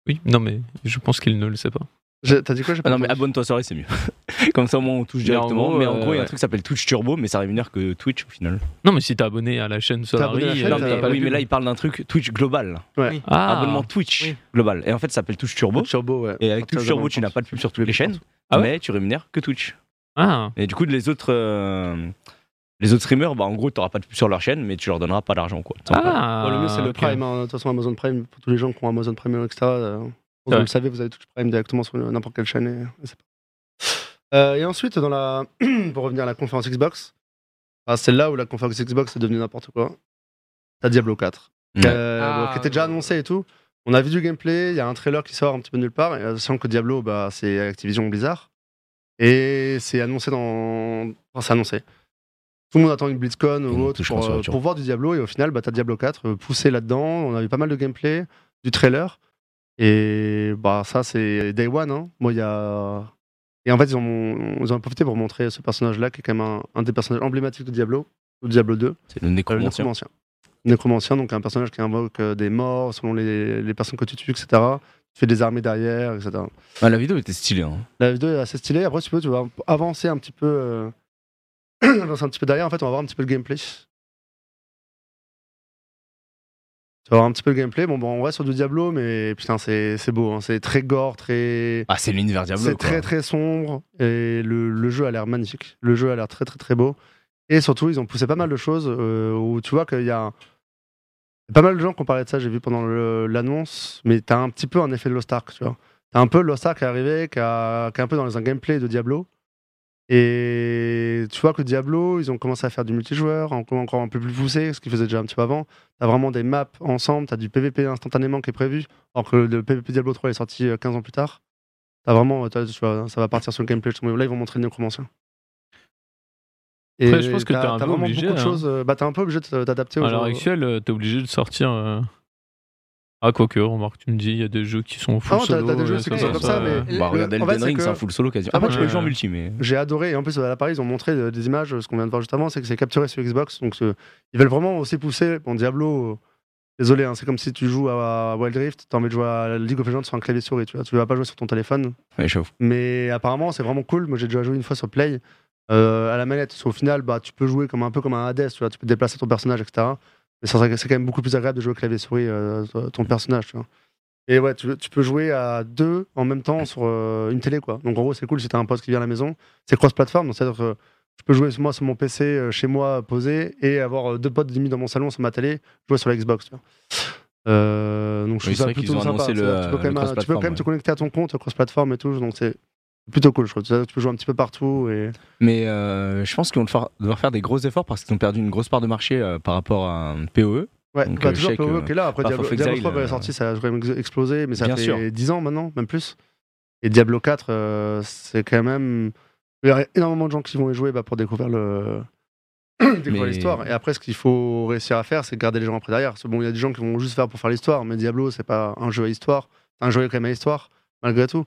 Oui, non mais je pense qu'il ne le sait pas. T'as dit quoi j'ai Ah pas non, mais abonne-toi soirée, c'est mieux. Comme ça, au moins, on touche Mais en directement. gros, mais en euh, gros, il y a un ouais. truc qui s'appelle Twitch Turbo, mais ça rémunère que Twitch au final. Non mais si t'es abonné à la chaîne à la Solari, chaîne, euh, Non, mais, les oui, mais là, il parle d'un truc Twitch global. Ah, Abonnement Twitch Oui. global. Et en fait, ça s'appelle Twitch Turbo. Turbo, ouais. Et avec Twitch Turbo, tu n'as pas de pub sur toutes les chaînes, Ah ouais mais tu rémunères que Twitch. Ah, Et du coup, les autres, euh, les autres streamers, bah, en gros, tu n'auras pas de pub sur leur chaîne, mais tu leur donneras pas d'argent. quoi. ah, Bon, le mieux, c'est le. Prime. hein. De toute façon, Amazon Prime, pour tous les gens qui ont Amazon Prime, etc. euh, vous Ouais. le savez, vous avez Twitch Prime directement sur n'importe quelle chaîne. Et, Euh, et ensuite, dans la... pour revenir à la conférence Xbox, ah, c'est là où la conférence Xbox est devenue n'importe quoi. T'as Diablo 4, Ouais. euh, Ah, bon, qui était déjà annoncé et tout. On a vu du gameplay, il y a un trailer qui sort un petit peu nulle part. Et sachant que Diablo, bah, c'est Activision Blizzard. Et c'est annoncé dans. Enfin, c'est annoncé. Tout le monde attend une BlizzCon ou autre pour, euh, voir du Diablo. Et au final, bah, t'as Diablo 4 euh, poussé là-dedans. On a vu pas mal de gameplay, du trailer. Et bah, ça, c'est Day One. hein. Moi, il y a. Et en fait, ils ont, ils ont profité pour montrer ce personnage-là, qui est quand même un, un des personnages emblématiques de Diablo, ou Diablo 2. C'est le Euh, le nécromancien. nécromancien. Nécromancien, donc un personnage qui invoque euh, des morts selon les, les personnes que tu tues, etc. Tu fais des armées derrière, etc. Ah, la vidéo était stylée. hein. La vidéo est assez stylée. Après, tu peux, tu vas avancer un petit peu, euh, avancer un petit peu derrière. En fait, on va voir un petit peu le gameplay. Vas voir un petit peu le gameplay. Bon, bon on va sur du Diablo, mais putain, c'est beau. hein. C'est très gore, très. Ah, c'est l'univers Diablo. C'est très très sombre et le, le jeu a l'air magnifique. Le jeu a l'air très très très beau. Et surtout, ils ont poussé pas mal de choses euh, où tu vois qu'il y a pas mal de gens qui ont parlé de ça, j'ai vu pendant l'annonce, mais t'as un petit peu un effet de Lost Ark, tu vois. T'as un peu Lost Ark qui est arrivé, qui, a- qui est un peu dans un gameplay de Diablo. Et tu vois que Diablo, ils ont commencé à faire du multijoueur, encore un peu plus poussé, ce qu'ils faisaient déjà un petit peu avant. T'as vraiment des maps ensemble, t'as du PVP instantanément qui est prévu, alors que le PVP Diablo 3 est sorti euh, 15 ans plus tard. T'as vraiment, t'as- tu vois, ça va partir sur le gameplay. justement. Là, ils vont montrer le nécromancien. Et Après, je pense que t'es un peu vraiment obligé, beaucoup de hein. choses. euh, Bah, t'es un peu obligé de t'adapter À l'heure actuelle, euh, t'es obligé de sortir. euh, Ah, quoique, remarque, tu me dis, il y a des jeux qui sont full Ah non, t'as- solo. t'as des jeux qui sont comme ça, ça, mais- Bah, Le- regarde en fait, Elden c'est Ring, c'est un full solo quasiment. Après, Après, tu peux jouer en multi, mais. J'ai adoré. Et en plus, à la Paris, ils ont montré des images. Ce qu'on vient de voir juste avant, c'est que c'est capturé sur Xbox. Donc, ils veulent vraiment aussi pousser. Bon, Diablo, désolé, hein, c'est comme si tu joues à Wild Rift, t'as envie de jouer à League of Legends sur un clavier souris. Tu vois, tu vas pas jouer sur ton téléphone. Ouais. Mais apparemment, c'est vraiment cool. Moi, j'ai déjà joué une fois sur Play euh, à la manette. Au final, bah, tu peux jouer comme un peu comme un Hades. Tu vois, tu peux déplacer ton personnage, etc. Mais c'est quand même beaucoup plus agréable de jouer au clavier souris euh, ton personnage. Tu vois. Et ouais, tu, tu peux jouer à deux en même temps sur euh, une télé, quoi. Donc en gros, c'est cool si t'as un pote qui vient à la maison. C'est cross-platform, donc c'est-à-dire que je peux jouer moi sur mon PC euh, chez moi posé et avoir deux potes limite dans mon salon sur ma télé, jouer sur la Xbox. Tu vois. Euh, donc je Oui, trouve ça plutôt sympa. le, tu peux quand même, tu peux quand te connecter à ton compte cross-platform et tout, donc c'est plutôt cool. Je trouve. Tu peux jouer un petit peu partout et Mais euh, je pense qu'ils vont devoir devoir faire des gros efforts parce qu'ils ont perdu une grosse part de marché euh, par rapport à un PoE. Ouais, Donc, bah, euh, toujours PoE qui est là. Après, Diablo, Diablo Exile, 3 quand est sorti, ça a quand même ex- explosé, mais ça fait sûr. 10 ans maintenant, même plus. Et Diablo 4, euh, c'est quand même. Il y a énormément de gens qui vont y jouer bah, pour découvrir le. découvrir Mais- l'histoire. Et après, ce qu'il faut réussir à faire, c'est garder les gens après derrière. Parce que bon, il y a des gens qui vont juste faire pour faire l'histoire, mais Diablo, c'est pas un jeu à histoire. C'est un jeu quand même à histoire, malgré tout.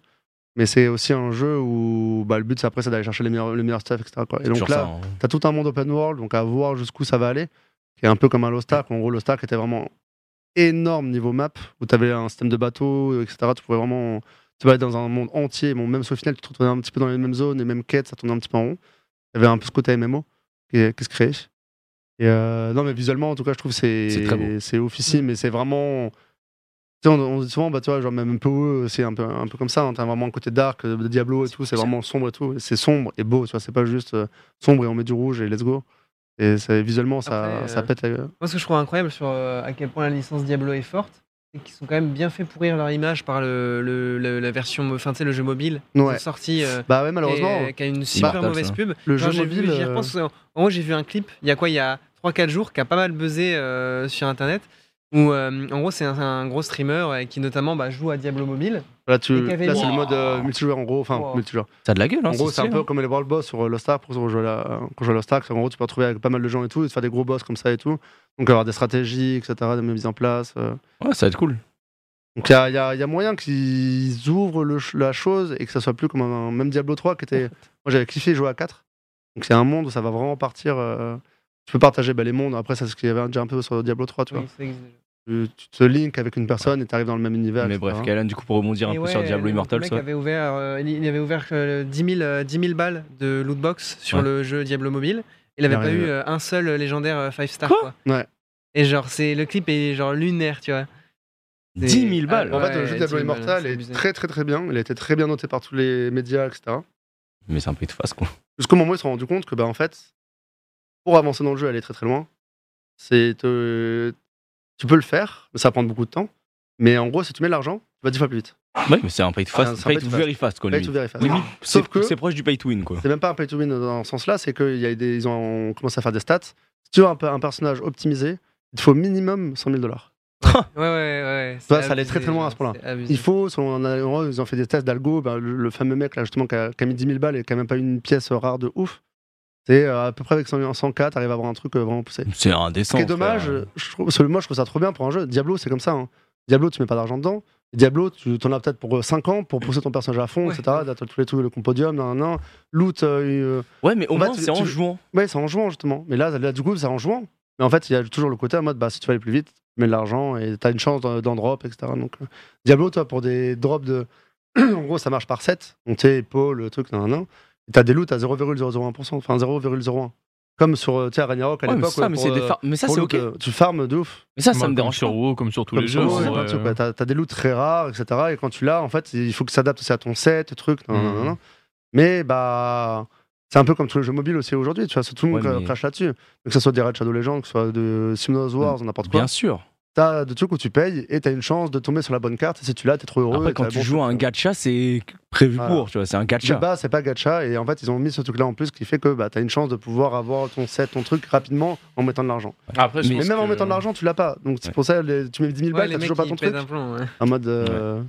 Mais c'est aussi un jeu où bah, le but, c'est après, c'est d'aller chercher les meilleurs, les meilleurs stuff, etc. quoi. Et donc là, hein. T'as tout un monde open world, donc à voir jusqu'où ça va aller, qui est un peu comme un Lost Ark. En gros, Lost Ark était vraiment énorme niveau map, où t'avais un système de bateau, etc. Tu pouvais vraiment te battre dans un monde entier. Bon, même si au final, tu te retrouvais un petit peu dans les mêmes zones, les mêmes quêtes, ça tournait un petit peu en rond. T'avais un peu ce côté MMO qui, qui se créait. Et euh, non, mais visuellement, en tout cas, je trouve que c'est C'est c'est officiel, mais c'est vraiment. On, on dit souvent, bah, tu vois, genre même PoE, c'est un peu, un peu comme ça. hein. T'as vraiment un côté dark, de Diablo et tout, c'est vraiment sombre et tout. C'est sombre et beau, tu vois, c'est pas juste euh, sombre et on met du rouge et let's go. Et visuellement, ça, Après, ça euh, pète. la- Moi, ce que je trouve incroyable sur euh, à quel point la licence Diablo est forte, c'est qu'ils sont quand même bien fait pourrir leur image par le, le- le- la version, enfin tu sais, le jeu mobile qui Ouais. est sorti. euh, Bah ouais, malheureusement, et qui a une super Immortals, mauvaise ça. pub. le Genre, jeu j'ai vu- mobile. j'y euh, repense, en en gros, j'ai vu un clip, il y a quoi Il y a 3-4 jours, qui a pas mal buzzé euh, sur internet. Où euh, en gros, c'est un, un gros streamer euh, qui notamment bah, joue à Diablo Mobile. Là, tu... C'est le mode euh, multijoueur en gros. Enfin, Wow. multijoueur. Ça a de la gueule, hein, En gros, c'est un peu hein. comme les World Boss sur Lost Ark pour jouer à, quand je joue à Lost Ark. En gros, tu peux retrouver avec pas mal de gens et tout, et te faire des gros boss comme ça et tout. Donc, avoir des stratégies, etc., des mises en place. euh. Ouais, ça va être cool. Donc, il y a, y y moyen qu'ils ouvrent le la chose et que ça soit plus comme un. Même Diablo 3 qui était. Moi, j'avais kiffé jouer à 4. Donc, c'est un monde où ça va vraiment partir. euh, Tu peux partager bah, les mondes. Après, c'est ce qu'il y avait déjà un peu sur Diablo 3, tu vois. Oui, déjà. Tu, te links avec une personne et tu arrives dans le même univers. Mais bref, Kalen, du coup, pour rebondir un peu sur Diablo Immortals, Le mec avait ouvert, euh, il avait ouvert euh, 10, 000, euh, 10 000 balles de lootbox sur Ouais. le jeu Diablo Mobile. Il avait Il pas eu euh, un seul légendaire 5 star. Quoi Quoi. Ouais. Et genre, c'est le clip est genre lunaire, tu vois. 10 000 balles. En Ouais, fait, le jeu Diablo 10 000 balles, Immortal est très très très bien. Il a été très bien noté par tous les médias, etc. Mais c'est un peu de face, quoi. Jusqu'au moment où ils se sont rendus compte que, bah, en fait, pour avancer dans le jeu, aller très très loin, c'est tu peux le faire, mais ça va prendre beaucoup de temps. Mais en gros, si tu mets de l'argent, tu vas 10 fois plus vite. Ouais, mais c'est un pay to Ah, fast, c'est un pay pay to to very fast, quoi. Pay limite. to very fast. Limite, Sauf c'est que- c'est proche du pay to win, quoi. C'est même pas un pay to win dans ce sens-là, c'est qu'ils ont commencé à faire des stats. Si tu veux un, personnage optimisé, il te faut minimum 100 000 dollars. Ouais, ouais, ouais. Ça, c'est ça allait très, très abusé, loin à ce point-là. abusé. Il faut, selon un- en gros, ils ont fait des tests d'algo, bah, le, le fameux mec là justement qui a, qui a mis 10 000 balles et qui a même pas eu une pièce rare de ouf. C'est euh, à peu près avec 100, 100K, t'arrives à avoir un truc euh, vraiment poussé. C'est indécent. Ce qui est dommage, frère. je trouve, parce que moi je trouve ça trop bien pour un jeu. Diablo, c'est comme ça. hein. Diablo, tu mets pas d'argent dedans. Diablo, tu t'en as peut-être pour 5 ans pour pousser ton personnage à fond, Ouais. etc. Tous les trucs, le compodium, nan, nan, loot. euh, Ouais, mais au En moins, c'est en jouant. Ouais, c'est en jouant justement. Mais là, là, du coup, c'est en jouant. Mais en fait, il y a toujours le côté en mode, bah, si tu vas aller plus vite, tu mets de l'argent et t'as une chance d'en drop, etc. Donc, euh, Diablo, toi, pour des drops de. en gros, ça marche par 7. Monter, épaule, le truc, nan, nan, t'as des loots à 0,001%, enfin 0,01. Comme sur, euh, tu sais, à Ragnarok à Ouais, mais l'époque. ça, ouais, mais euh, mais ça, c'est ok. euh, Tu farmes de ouf. Mais ça, ça Bah, me comme dérange sur. WoW, comme sur tous Comme les sur jeux. Ouais, ouais. T'as des loots très rares, etc. Et quand tu l'as, en fait, il faut que ça s'adapte aussi à ton set, truc. nan, nan, Mhm. nan, nan. Mais bah. C'est un peu comme tous les jeux mobiles aussi aujourd'hui, tu vois, tout le monde Ouais, mais- crache là-dessus. Que ce soit des Red Shadow Legends, que ce soit de Simonos Wars, n'importe quoi. Bien sûr. T'as des trucs où tu payes et t'as une chance de tomber sur la bonne carte. Et si tu l'as, t'es trop heureux. Après, et quand tu bon joues à un gacha, c'est prévu Voilà. pour, tu vois, c'est un gacha. base, c'est pas gacha. Et en fait, ils ont mis ce truc-là en plus qui fait que bah, t'as une chance de pouvoir avoir ton set, ton truc rapidement en mettant de l'argent. Après, Mais Mais même en mettant de l'argent, tu l'as pas. Donc c'est Ouais. pour ça, les- tu mets 10 000 Ouais, balles, les t'as toujours pas ton truc. un plomb, ouais. En mode. euh,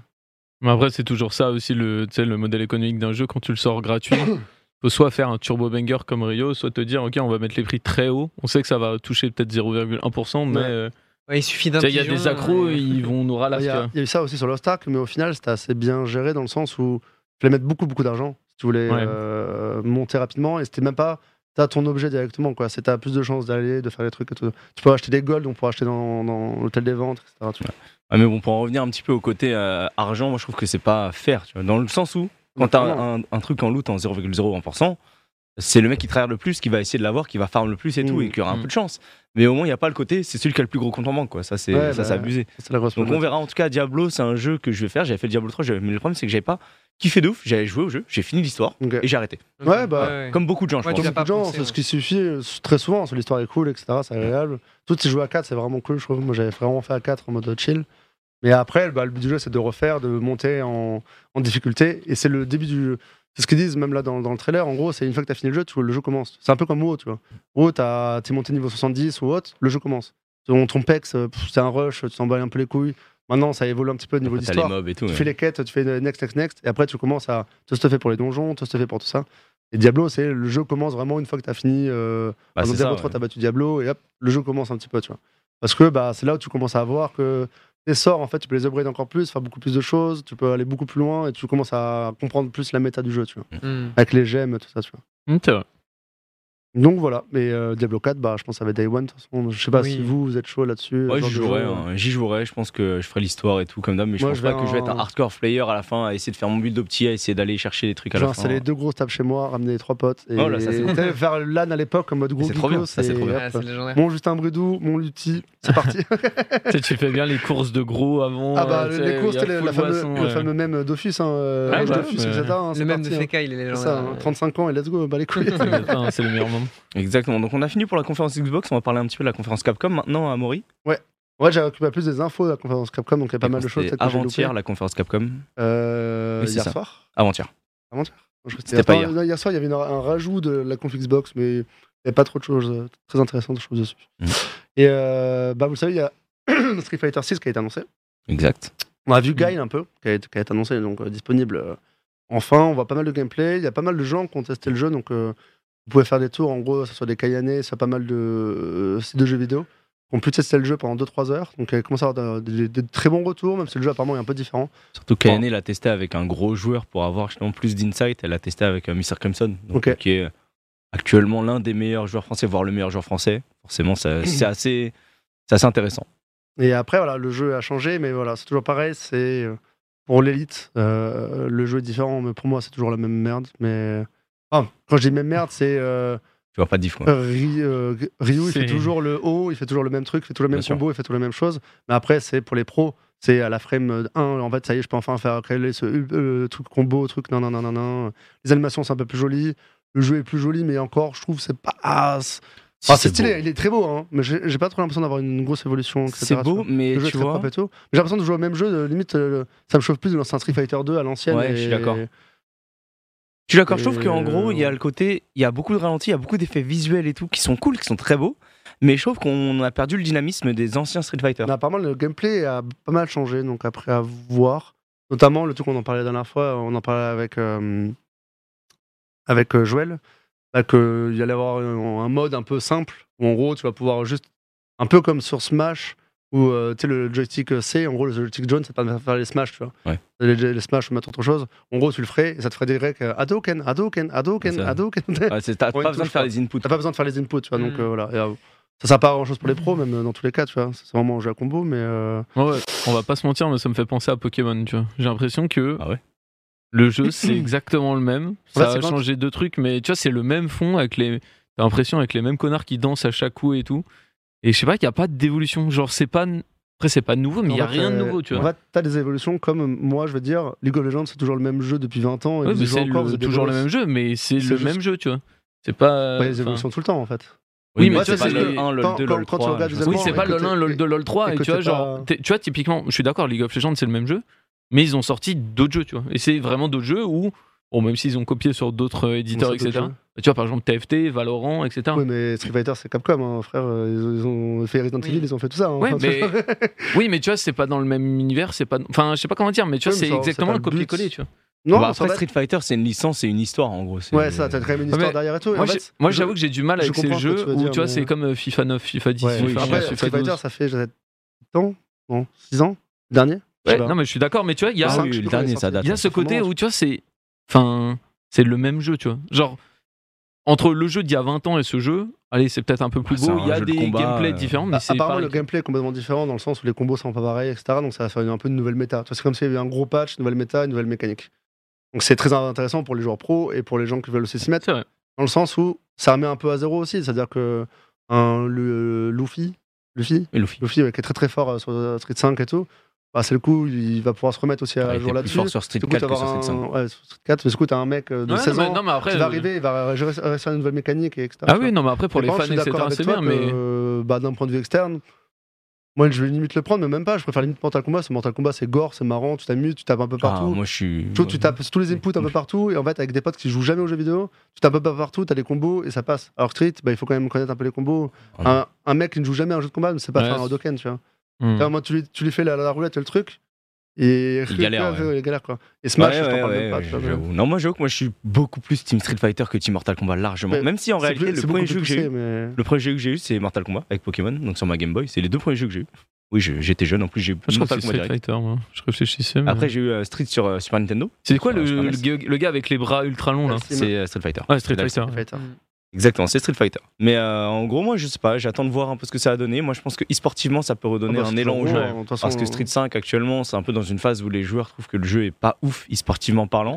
Mais après, c'est toujours ça aussi, le, le modèle économique d'un jeu quand tu le sors gratuit. faut soit faire un turbo banger comme Rio, soit te dire, ok, on va mettre les prix très haut. On sait que ça va toucher peut-être 0,1%, mais Ouais. euh, Ouais, il suffit d'un il y a des accros, euh, ils vont nous Il ralasser. y, a, il y a eu ça aussi sur Lost Ark, mais au final, c'était assez bien géré dans le sens où tu voulais mettre beaucoup, beaucoup d'argent si tu voulais Ouais. euh, monter rapidement. Et c'était même pas. T'as ton objet directement, quoi. C'est t'as plus de chances d'aller, de faire les trucs et tout. Tu peux acheter des golds, on pourra acheter dans, dans l'hôtel des ventes, etc. tu vois. Ah, mais bon, pour en revenir un petit peu au côté euh, argent, moi je trouve que c'est pas fair, tu vois, dans le sens où quand t'as un, un truc en loot en 0,01%, c'est le mec qui travaille le plus qui va essayer de l'avoir, qui va farm le plus et tout, Mm. et qui aura un Mm. peu de chance. Mais au moins, il n'y a pas le côté, c'est celui qui a le plus gros compte en banque, quoi. Ça, c'est Ouais, ça, bah, abusé. C'est la grosse Donc on verra. En tout cas, Diablo, c'est un jeu que je vais faire. J'avais fait Diablo 3, j'avais- mais le problème, c'est que j'avais pas kiffé de ouf. J'avais joué au jeu, j'ai fini l'histoire et j'ai arrêté. Ouais, bah, Comme beaucoup de gens, je pense. l'as Beaucoup de gens, c'est ouais. ce qui suffit euh, très souvent. c'est L'histoire est cool, etc. C'est agréable. Tout si jouer à 4, c'est vraiment cool, je trouve. Moi, j'avais vraiment fait à 4 en mode chill. Mais après, bah, le but du jeu, c'est de refaire, de monter en, en difficulté. Et c'est le début du. C'est ce qu'ils disent même là dans, dans le trailer. En gros, c'est une fois que tu as fini le jeu, tu, le jeu commence. C'est un peu comme WoW, tu vois. WoW, t'as- t'es monté niveau 70 ou autre, le jeu commence. Ton, ton pex, euh, c'est un rush, tu t'emballes un peu les couilles. Maintenant, ça évolue un petit peu au niveau T'as d'histoire. Tu ouais. fais les quêtes, tu fais next, next, next, et après tu commences à te stuffer pour les donjons, te stuffer pour tout ça. Et Diablo, c'est le jeu commence vraiment une fois que tu as fini. Euh, Bah, Diablo ça, 3, ouais. t'as battu Diablo, et hop, le jeu commence un petit peu, tu vois. Parce que bah, c'est là où tu commences à voir que tes sorts, en fait, tu peux les upgrade encore plus, faire beaucoup plus de choses, tu peux aller beaucoup plus loin, et tu commences à comprendre plus la méta du jeu, tu vois. Hmm. Avec les gemmes, tout ça, tu vois. C'est vrai. Donc voilà, mais euh, Diablo 4, bah, je pense ça va être Day One, de toute façon. Je sais pas Oui. si vous, vous êtes chaud là-dessus. Ouais, genre j'y jouerai, hein. j'y jouerai. Je pense que je ferai l'histoire et tout comme d'hab, mais je Moi, pense je pas que je vais être un hardcore player à la fin, à essayer de faire mon build opti, à essayer d'aller chercher des trucs à Je vais la fin. installer deux grosses tables chez moi, ramener les trois potes. Et Oh là, ça, faire LAN à l'époque en mode gros c'est trop bien, ça, c'est trop bien. Ah. Mon Justin Brudou, mon Lutti, c'est parti. Tu sais, tu fais bien les courses de gros avant. ah bah euh, les courses, c'était le, fameux, même Dofus, hein, euh, Ah etc. hein, c'est Le même de il est C'est légendaire. ça, hein, 35 ans et let's go, bah les couilles. C'est le meilleur moment. Exactement. Donc on a fini pour la conférence Xbox. On va parler un petit peu de la conférence Capcom maintenant, à Maury. Ouais, j'ai récupéré plus des infos de la conférence Capcom, donc il y a pas mal de choses. Avant-hier, la conférence Capcom. Euh, Oui, hier ça. soir. Avant-hier. Que C'était pas hier. hier soir, il y avait une- un rajout de la config Xbox, mais il n'y avait pas trop de choses euh, très intéressantes, je trouve, dessus. Mhm. Et euh, bah, vous le savez, il y a Street Fighter 6 qui a été annoncé. Exact. On a vu Guile un peu, qui a été, qui a été annoncé, donc euh, disponible. enfin, on voit pas mal de gameplay. Il y a pas mal de gens qui ont testé le jeu, donc euh, vous pouvez faire des tours, en gros, ce soit des Kayane, soit pas mal de euh, sites de jeux vidéo ont pu tester le jeu pendant 2-3 heures. Donc, il commence à avoir des, des très bons retours, même si le jeu apparemment est un peu différent. Surtout qu'Ayane l'a testé avec un gros joueur pour avoir justement plus d'insight. Elle l'a testé avec euh, Mr. Crimson, donc, qui est actuellement l'un des meilleurs joueurs français, voire le meilleur joueur français. Forcément, ça- c'est assez, assez intéressant. Et après, voilà, le jeu a changé, mais voilà, c'est toujours pareil. C'est euh, pour l'élite, euh, le jeu est différent, mais pour moi, c'est toujours la même merde. Mais Ah, quand je dis même merde, c'est euh, Tu vois pas de diff. quoi. euh, Ry- euh, Ryu, il fait C'est- toujours le haut, il fait toujours le même truc, il fait toujours le même Bien sûr. combo, il fait toujours la même chose. Mais après, c'est pour les pros. C'est à la frame 1, en fait, ça y est, je peux enfin faire créer ce euh, truc combo, truc non, non, non, non, non. Les animations sont un peu plus jolies. Le jeu est plus joli, mais encore, je trouve, c'est pas. Ah, c'est Si, ah, c'est stylé, beau. il est très beau, hein, mais j'ai pas trop l'impression d'avoir une grosse évolution. etc., C'est beau, mais Le jeu tu vois. j'ai l'impression de jouer au même jeu, de- limite, euh, ça me chauffe plus de lancer un Street Fighter 2 à l'ancienne. Ouais, et- je suis d'accord. Je suis d'accord, je trouve qu'en gros, il y a le côté, il y a beaucoup de ralentis, il y a beaucoup d'effets visuels et tout qui sont cool, qui sont très beaux, mais je trouve qu'on a perdu le dynamisme des anciens Street Fighter. Mais apparemment, le gameplay a pas mal changé, donc après à voir. Notamment, le truc qu'on en parlait la dernière fois, on en parlait avec, euh, avec euh, Joël, bah, qu'il y allait avoir un mode un peu simple, où en gros, tu vas pouvoir juste, un peu comme sur Smash, où euh, tu sais, le joystick C, en gros, le joystick jaune, ça te permet de faire les Smash, tu vois. Ouais. Les, les Smash ou mettre autre chose. En gros, tu le ferais, et ça te ferait direct euh, Hadouken, Hadouken, Hadouken, C'est ça. Hadouken. Ah, T'as Ouais, pas besoin de faire les inputs. T'as pas besoin de faire les inputs, tu vois. Donc Mm. euh, voilà. Et, euh, ça sert pas à grand chose pour les pros, même euh, dans tous les cas, tu vois. C'est vraiment un jeu à combo, mais. euh, Ouais, ouais, on va pas se mentir, mais ça me fait penser à Pokémon, tu vois. J'ai l'impression que Ah ouais? le jeu, c'est exactement le même. Ça c'est a changé deux trucs, mais tu vois, c'est le même fond avec les. T'as l'impression avec les mêmes connards qui dansent à chaque coup et tout. Et je sais pas qu'il y a pas d'évolution. Genre, c'est pas. Après, c'est pas nouveau, mais il y a En rien de euh, nouveau, tu En vois. fait, t'as des évolutions comme euh, moi, je veux dire, League of Legends, c'est toujours le même jeu depuis 20 ans. Et Ouais, c'est encore, le- vous êtes des toujours le même jeu, mais c'est C'est le juste- même jeu, tu vois. C'est pas. Ouais, les évolutions tout le temps, en fait. Oui, Oui, mais c'est pas que 1, LoL quand- 2, quand- LoL quand tu 3. regardes je les sais Oui, c'est pas le écoutez- 1, LoL 2, LoL 3, et écoutez tu vois, genre, tu vois, typiquement, je suis d'accord, League of Legends, c'est le même jeu, mais ils ont sorti d'autres jeux, tu vois. Et c'est vraiment d'autres jeux où, bon, même s'ils ont copié sur d'autres euh, éditeurs, etc. d'autres Tu vois, par exemple, TFT, Valorant, etc. Oui, mais Street Fighter, c'est Capcom, hein, frère. euh, Ils, ils ont fait Resident Oui. Evil, ils ont fait tout ça. hein. Ouais, Enfin, mais- Oui, mais tu vois, c'est pas dans le même univers, c'est pas. Enfin, je sais pas comment dire, mais tu vois, Oui, c'est exactement le copier-coller, tu vois. non, Bah, après, Street Fighter, c'est une licence, c'est une histoire en gros. Ouais, ça, t'as quand même une histoire mais derrière et tout. Moi, je- j'avoue que j'ai du mal je avec ces comprends ce que jeux tu où, dire, tu vois, mais- c'est comme euh, FIFA 9, FIFA 10, Ouais, FIFA Après, 11, Street FIFA 12. Fighter, ça fait 7 ans Non 6 ans Le Dernier? Je Ouais, non, mais je suis d'accord, mais tu vois, il y a, Ah oui, je le dernier, ça date. il y a ce côté où, tu vois, c'est. Enfin, c'est le même jeu, tu vois. Genre, entre le jeu d'il y a 20 ans et ce jeu, allez, c'est peut-être un peu plus beau, il y a de des combat, gameplays euh, différents, mais Ah, c'est Apparemment, pareil. le gameplay est complètement différent dans le sens où les combos sont pas pareils, etc. Donc ça va faire un peu une nouvelle méta. C'est comme s'il y avait un gros patch, une nouvelle méta, une nouvelle mécanique. Donc c'est très intéressant pour les joueurs pros et pour les gens qui veulent aussi s'y mettre. C'est vrai. Dans le sens où ça remet un peu à zéro aussi. C'est-à-dire que un, le, Luffy, Luffy, Et Luffy. Luffy ouais, qui est très très fort euh, sur euh, Street 5 et tout, bah, c'est le coup, il va pouvoir se remettre aussi à Ouais, jour là-dessus. fort sur Street Du coup, 4 tu que sur Street 5. un- ouais, sur Street 4, parce que t'as un mec euh, de Ouais, 16 non, mais, ans non, mais après. qui va euh, arriver, il va réussir une nouvelle mécanique, et etc. Ah oui, non, mais après, pour les fans, etc., c'est bien, mais. euh, bah, d'un point de vue externe, moi je vais limite le prendre, mais même pas. Je préfère limite Mortal Kombat. Ce Mortal Kombat, c'est gore, c'est marrant, tu t'amuses, tu tapes un peu Ah, partout. moi, je suis. Tu tapes tous les inputs un peu partout, et en fait, avec des potes qui jouent jamais aux jeux vidéo, tu tapes un peu partout, t'as des combos, et ça passe. Alors Street, bah, il faut quand même connaître un peu les combos. Un, un mec qui ne joue jamais à un jeu de combat ne sait pas Ouais, faire un Hadoken, tu vois. Hmm. Moi, tu lui, tu lui fais la, la roulette et le truc, et Il galère, ouais. il galère quoi. Et Smash, Ouais, je t'en ouais, parle ouais, même pas. Non, moi, j'avoue que moi, je suis beaucoup plus Team Street Fighter que Team Mortal Kombat, largement. Mais Même si en réalité, plus- le premier jeu que j'ai poussé, eu, mais- le premier jeu que j'ai eu, c'est Mortal Kombat avec Pokémon, donc sur ma Game Boy. C'est les deux premiers jeux que j'ai eu. Oui, je- j'étais jeune, en plus, j'ai eu Mortal Kombat Street. Fighter, moi. Je réfléchissais. mais- Après, j'ai eu euh, Street sur euh, Super Nintendo. c'est quoi euh, le, gars- le gars avec les bras ultra longs là? C'est Street Fighter. Ouais, Street Fighter. Exactement, c'est Street Fighter. Mais euh, en gros, moi, je sais pas, j'attends de voir un peu ce que ça a donné. Moi, je pense que e-sportivement, ça peut redonner Ah bah, un élan au jeu. hein, façon, Parce que Street 5 actuellement, c'est un peu dans une phase où les joueurs trouvent que le jeu est pas ouf e-sportivement parlant.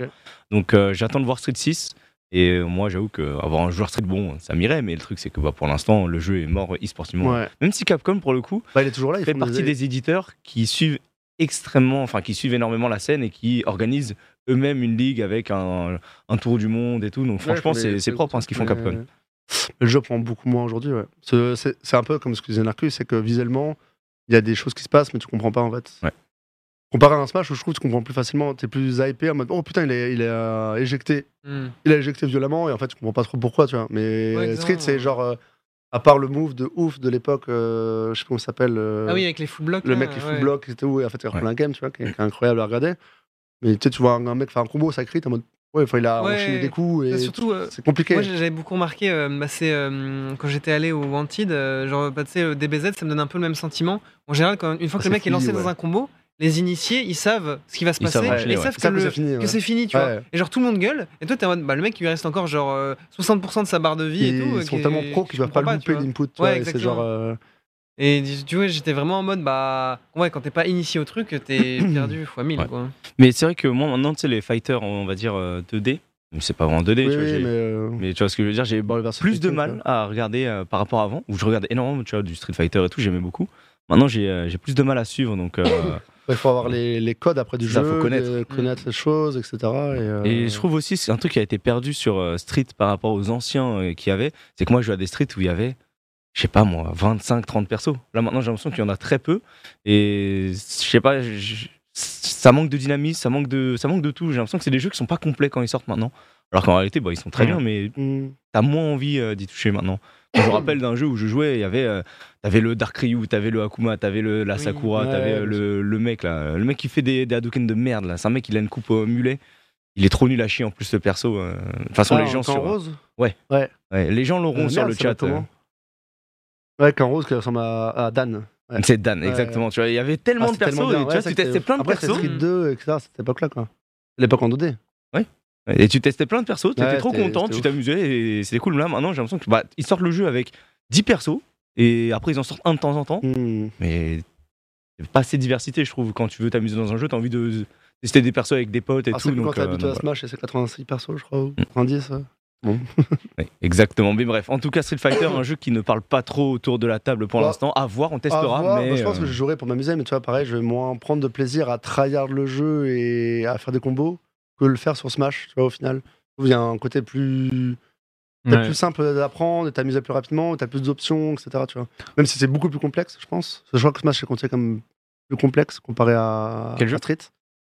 Donc euh, j'attends de voir Street 6. Et euh, moi, j'avoue qu'avoir un joueur Street bon, ça m'irait. Mais le truc, c'est que bah, pour l'instant, le jeu est mort e-sportivement. Ouais. Même si Capcom, pour le coup, Bah, il est toujours là. fait partie des éditeurs qui suivent extrêmement, enfin qui suivent énormément la scène et qui organisent eux-mêmes une ligue avec un, un tour du monde et tout. Donc franchement, Ouais, c'est propre hein, ce qu'ils font Capcom. Le jeu prend beaucoup moins aujourd'hui. Ouais. C'est- C'est c'est un peu comme ce que disait Narcus, c'est que visuellement, il y a des choses qui se passent, mais tu comprends pas en fait. Ouais. Comparé à un Smash où je trouve que tu comprends plus facilement, t'es plus hypé en mode oh putain, il est, il est euh, éjecté. Hmm. Il a éjecté violemment et en fait, tu comprends pas trop pourquoi, tu vois. Mais Ouais, Street, c'est genre. euh, à part le move de ouf de l'époque, euh, je sais pas comment ça s'appelle. euh, Ah oui, avec les full blocks. le là, mec qui full ouais. block, c'était où et en fait, il Ouais. un game, tu vois, qui est, qui est incroyable à regarder. Mais tu sais, tu vois un, mec faire un combo, ça crie, t'es en mode ouais, enfin, il a Ouais. enchaîné des coups et surtout, euh, c'est compliqué. Moi, j'avais beaucoup remarqué, euh, bah, c'est, euh, quand j'étais allé au Wanted, euh, genre, bah, tu sais, le DBZ, ça me donne un peu le même sentiment. En général, quand, une fois Ah, que le mec est lancé dans un combo, les initiés, ils savent ce qui va se Ils passer, savent ils ouais. savent Ils savent que, c'est fini, tu vois. Et genre, tout le monde gueule, et toi, t'es en mode, bah, le mec, il lui reste encore genre euh, 60% de sa barre de vie et Ils tout. euh, sont tellement pros qu'ils peuvent pas louper l'input. tu Ouais, C'est genre. Euh, Et tu vois, j'étais vraiment en mode, bah, ouais, quand t'es pas initié au truc, t'es perdu fois 1000, Ouais. quoi. Mais c'est vrai que moi maintenant, tu sais, les fighters, on va dire euh, 2D, mais c'est pas vraiment 2D, Oui, tu vois, oui, j'ai- mais. euh, mais tu vois ce que je veux dire, j'ai plus de mal à regarder euh, par rapport à avant, où je regardais énormément tu vois, du Street Fighter et tout, j'aimais beaucoup. Maintenant, j'ai euh, j'ai plus de mal à suivre, donc. euh, Il faut avoir les, les codes après du Ça, jeu, faut connaître. les- connaître les choses, etc. Et, euh, Et je trouve aussi, c'est un truc qui a été perdu sur euh, Street par rapport aux anciens euh, qu'il y avait, c'est que moi je jouais à des Street où il y avait, je sais pas moi, 25, 30 persos. Là maintenant j'ai l'impression qu'il y en a très peu. Et je sais pas, ça manque de dynamisme, ça manque de, ça manque de tout. J'ai l'impression que c'est des jeux qui sont pas complets quand ils sortent maintenant. Alors qu'en réalité, bah, ils sont très Ouais. bien, mais hmm, t'as moins envie euh, d'y toucher maintenant. Moi, je me rappelle d'un jeu où je jouais, il y avait, euh, t'avais le Dark Ryu, t'avais le Akuma, t'avais le la Oui. Sakura, Ouais, t'avais euh, le, le mec là, le mec qui fait des, des Hadouken de merde là. C'est un mec il a une coupe au mulet. Il est trop nul à chier en plus le perso. euh. De toute façon ah, les gens sur, rose? Ouais, les gens l'auront Euh, sur le chat. Ouais, Camp rose qui ressemble à, à Dan. C'est Dan, exactement. Tu vois, il y avait tellement Ah, de persos, et tu vois, tu testais plein de Après, persos. Street 2, etc. cette époque-là, quoi. L'époque en 2D. Et tu testais plein de persos, t'étais trop content, tu t'amusais et c'était cool. Là maintenant j'ai l'impression que bah, ils sortent le jeu avec 10 persos et après ils en sortent un de temps en temps. Hmm. Mais pas assez de diversité, je trouve. Quand tu veux t'amuser dans un jeu, t'as envie de tester des persos avec des potes et Ah, tout. donc, quand t'es euh, habitué à Smash, et c'est 86 persos, je crois, ou Mm. 90. ouais. Ouais, exactement. Mais bref, en tout cas, Street Fighter, un jeu qui ne parle pas trop autour de la table pour Bah, l'instant. À voir, on testera. voir, mais bah, je pense euh, que je jouerai pour m'amuser, mais tu vois, pareil, je vais moins prendre de plaisir à tryhard le jeu et à faire des combos que le faire sur Smash, tu vois, au final. Qu'il y a un côté plus, Ouais. plus simple d'apprendre, t'amuser plus rapidement, t'as plus d'options, etc. Tu vois. Même si c'est beaucoup plus complexe, je pense. Je crois que Smash est considéré comme plus complexe comparé à, Quel jeu? à Street.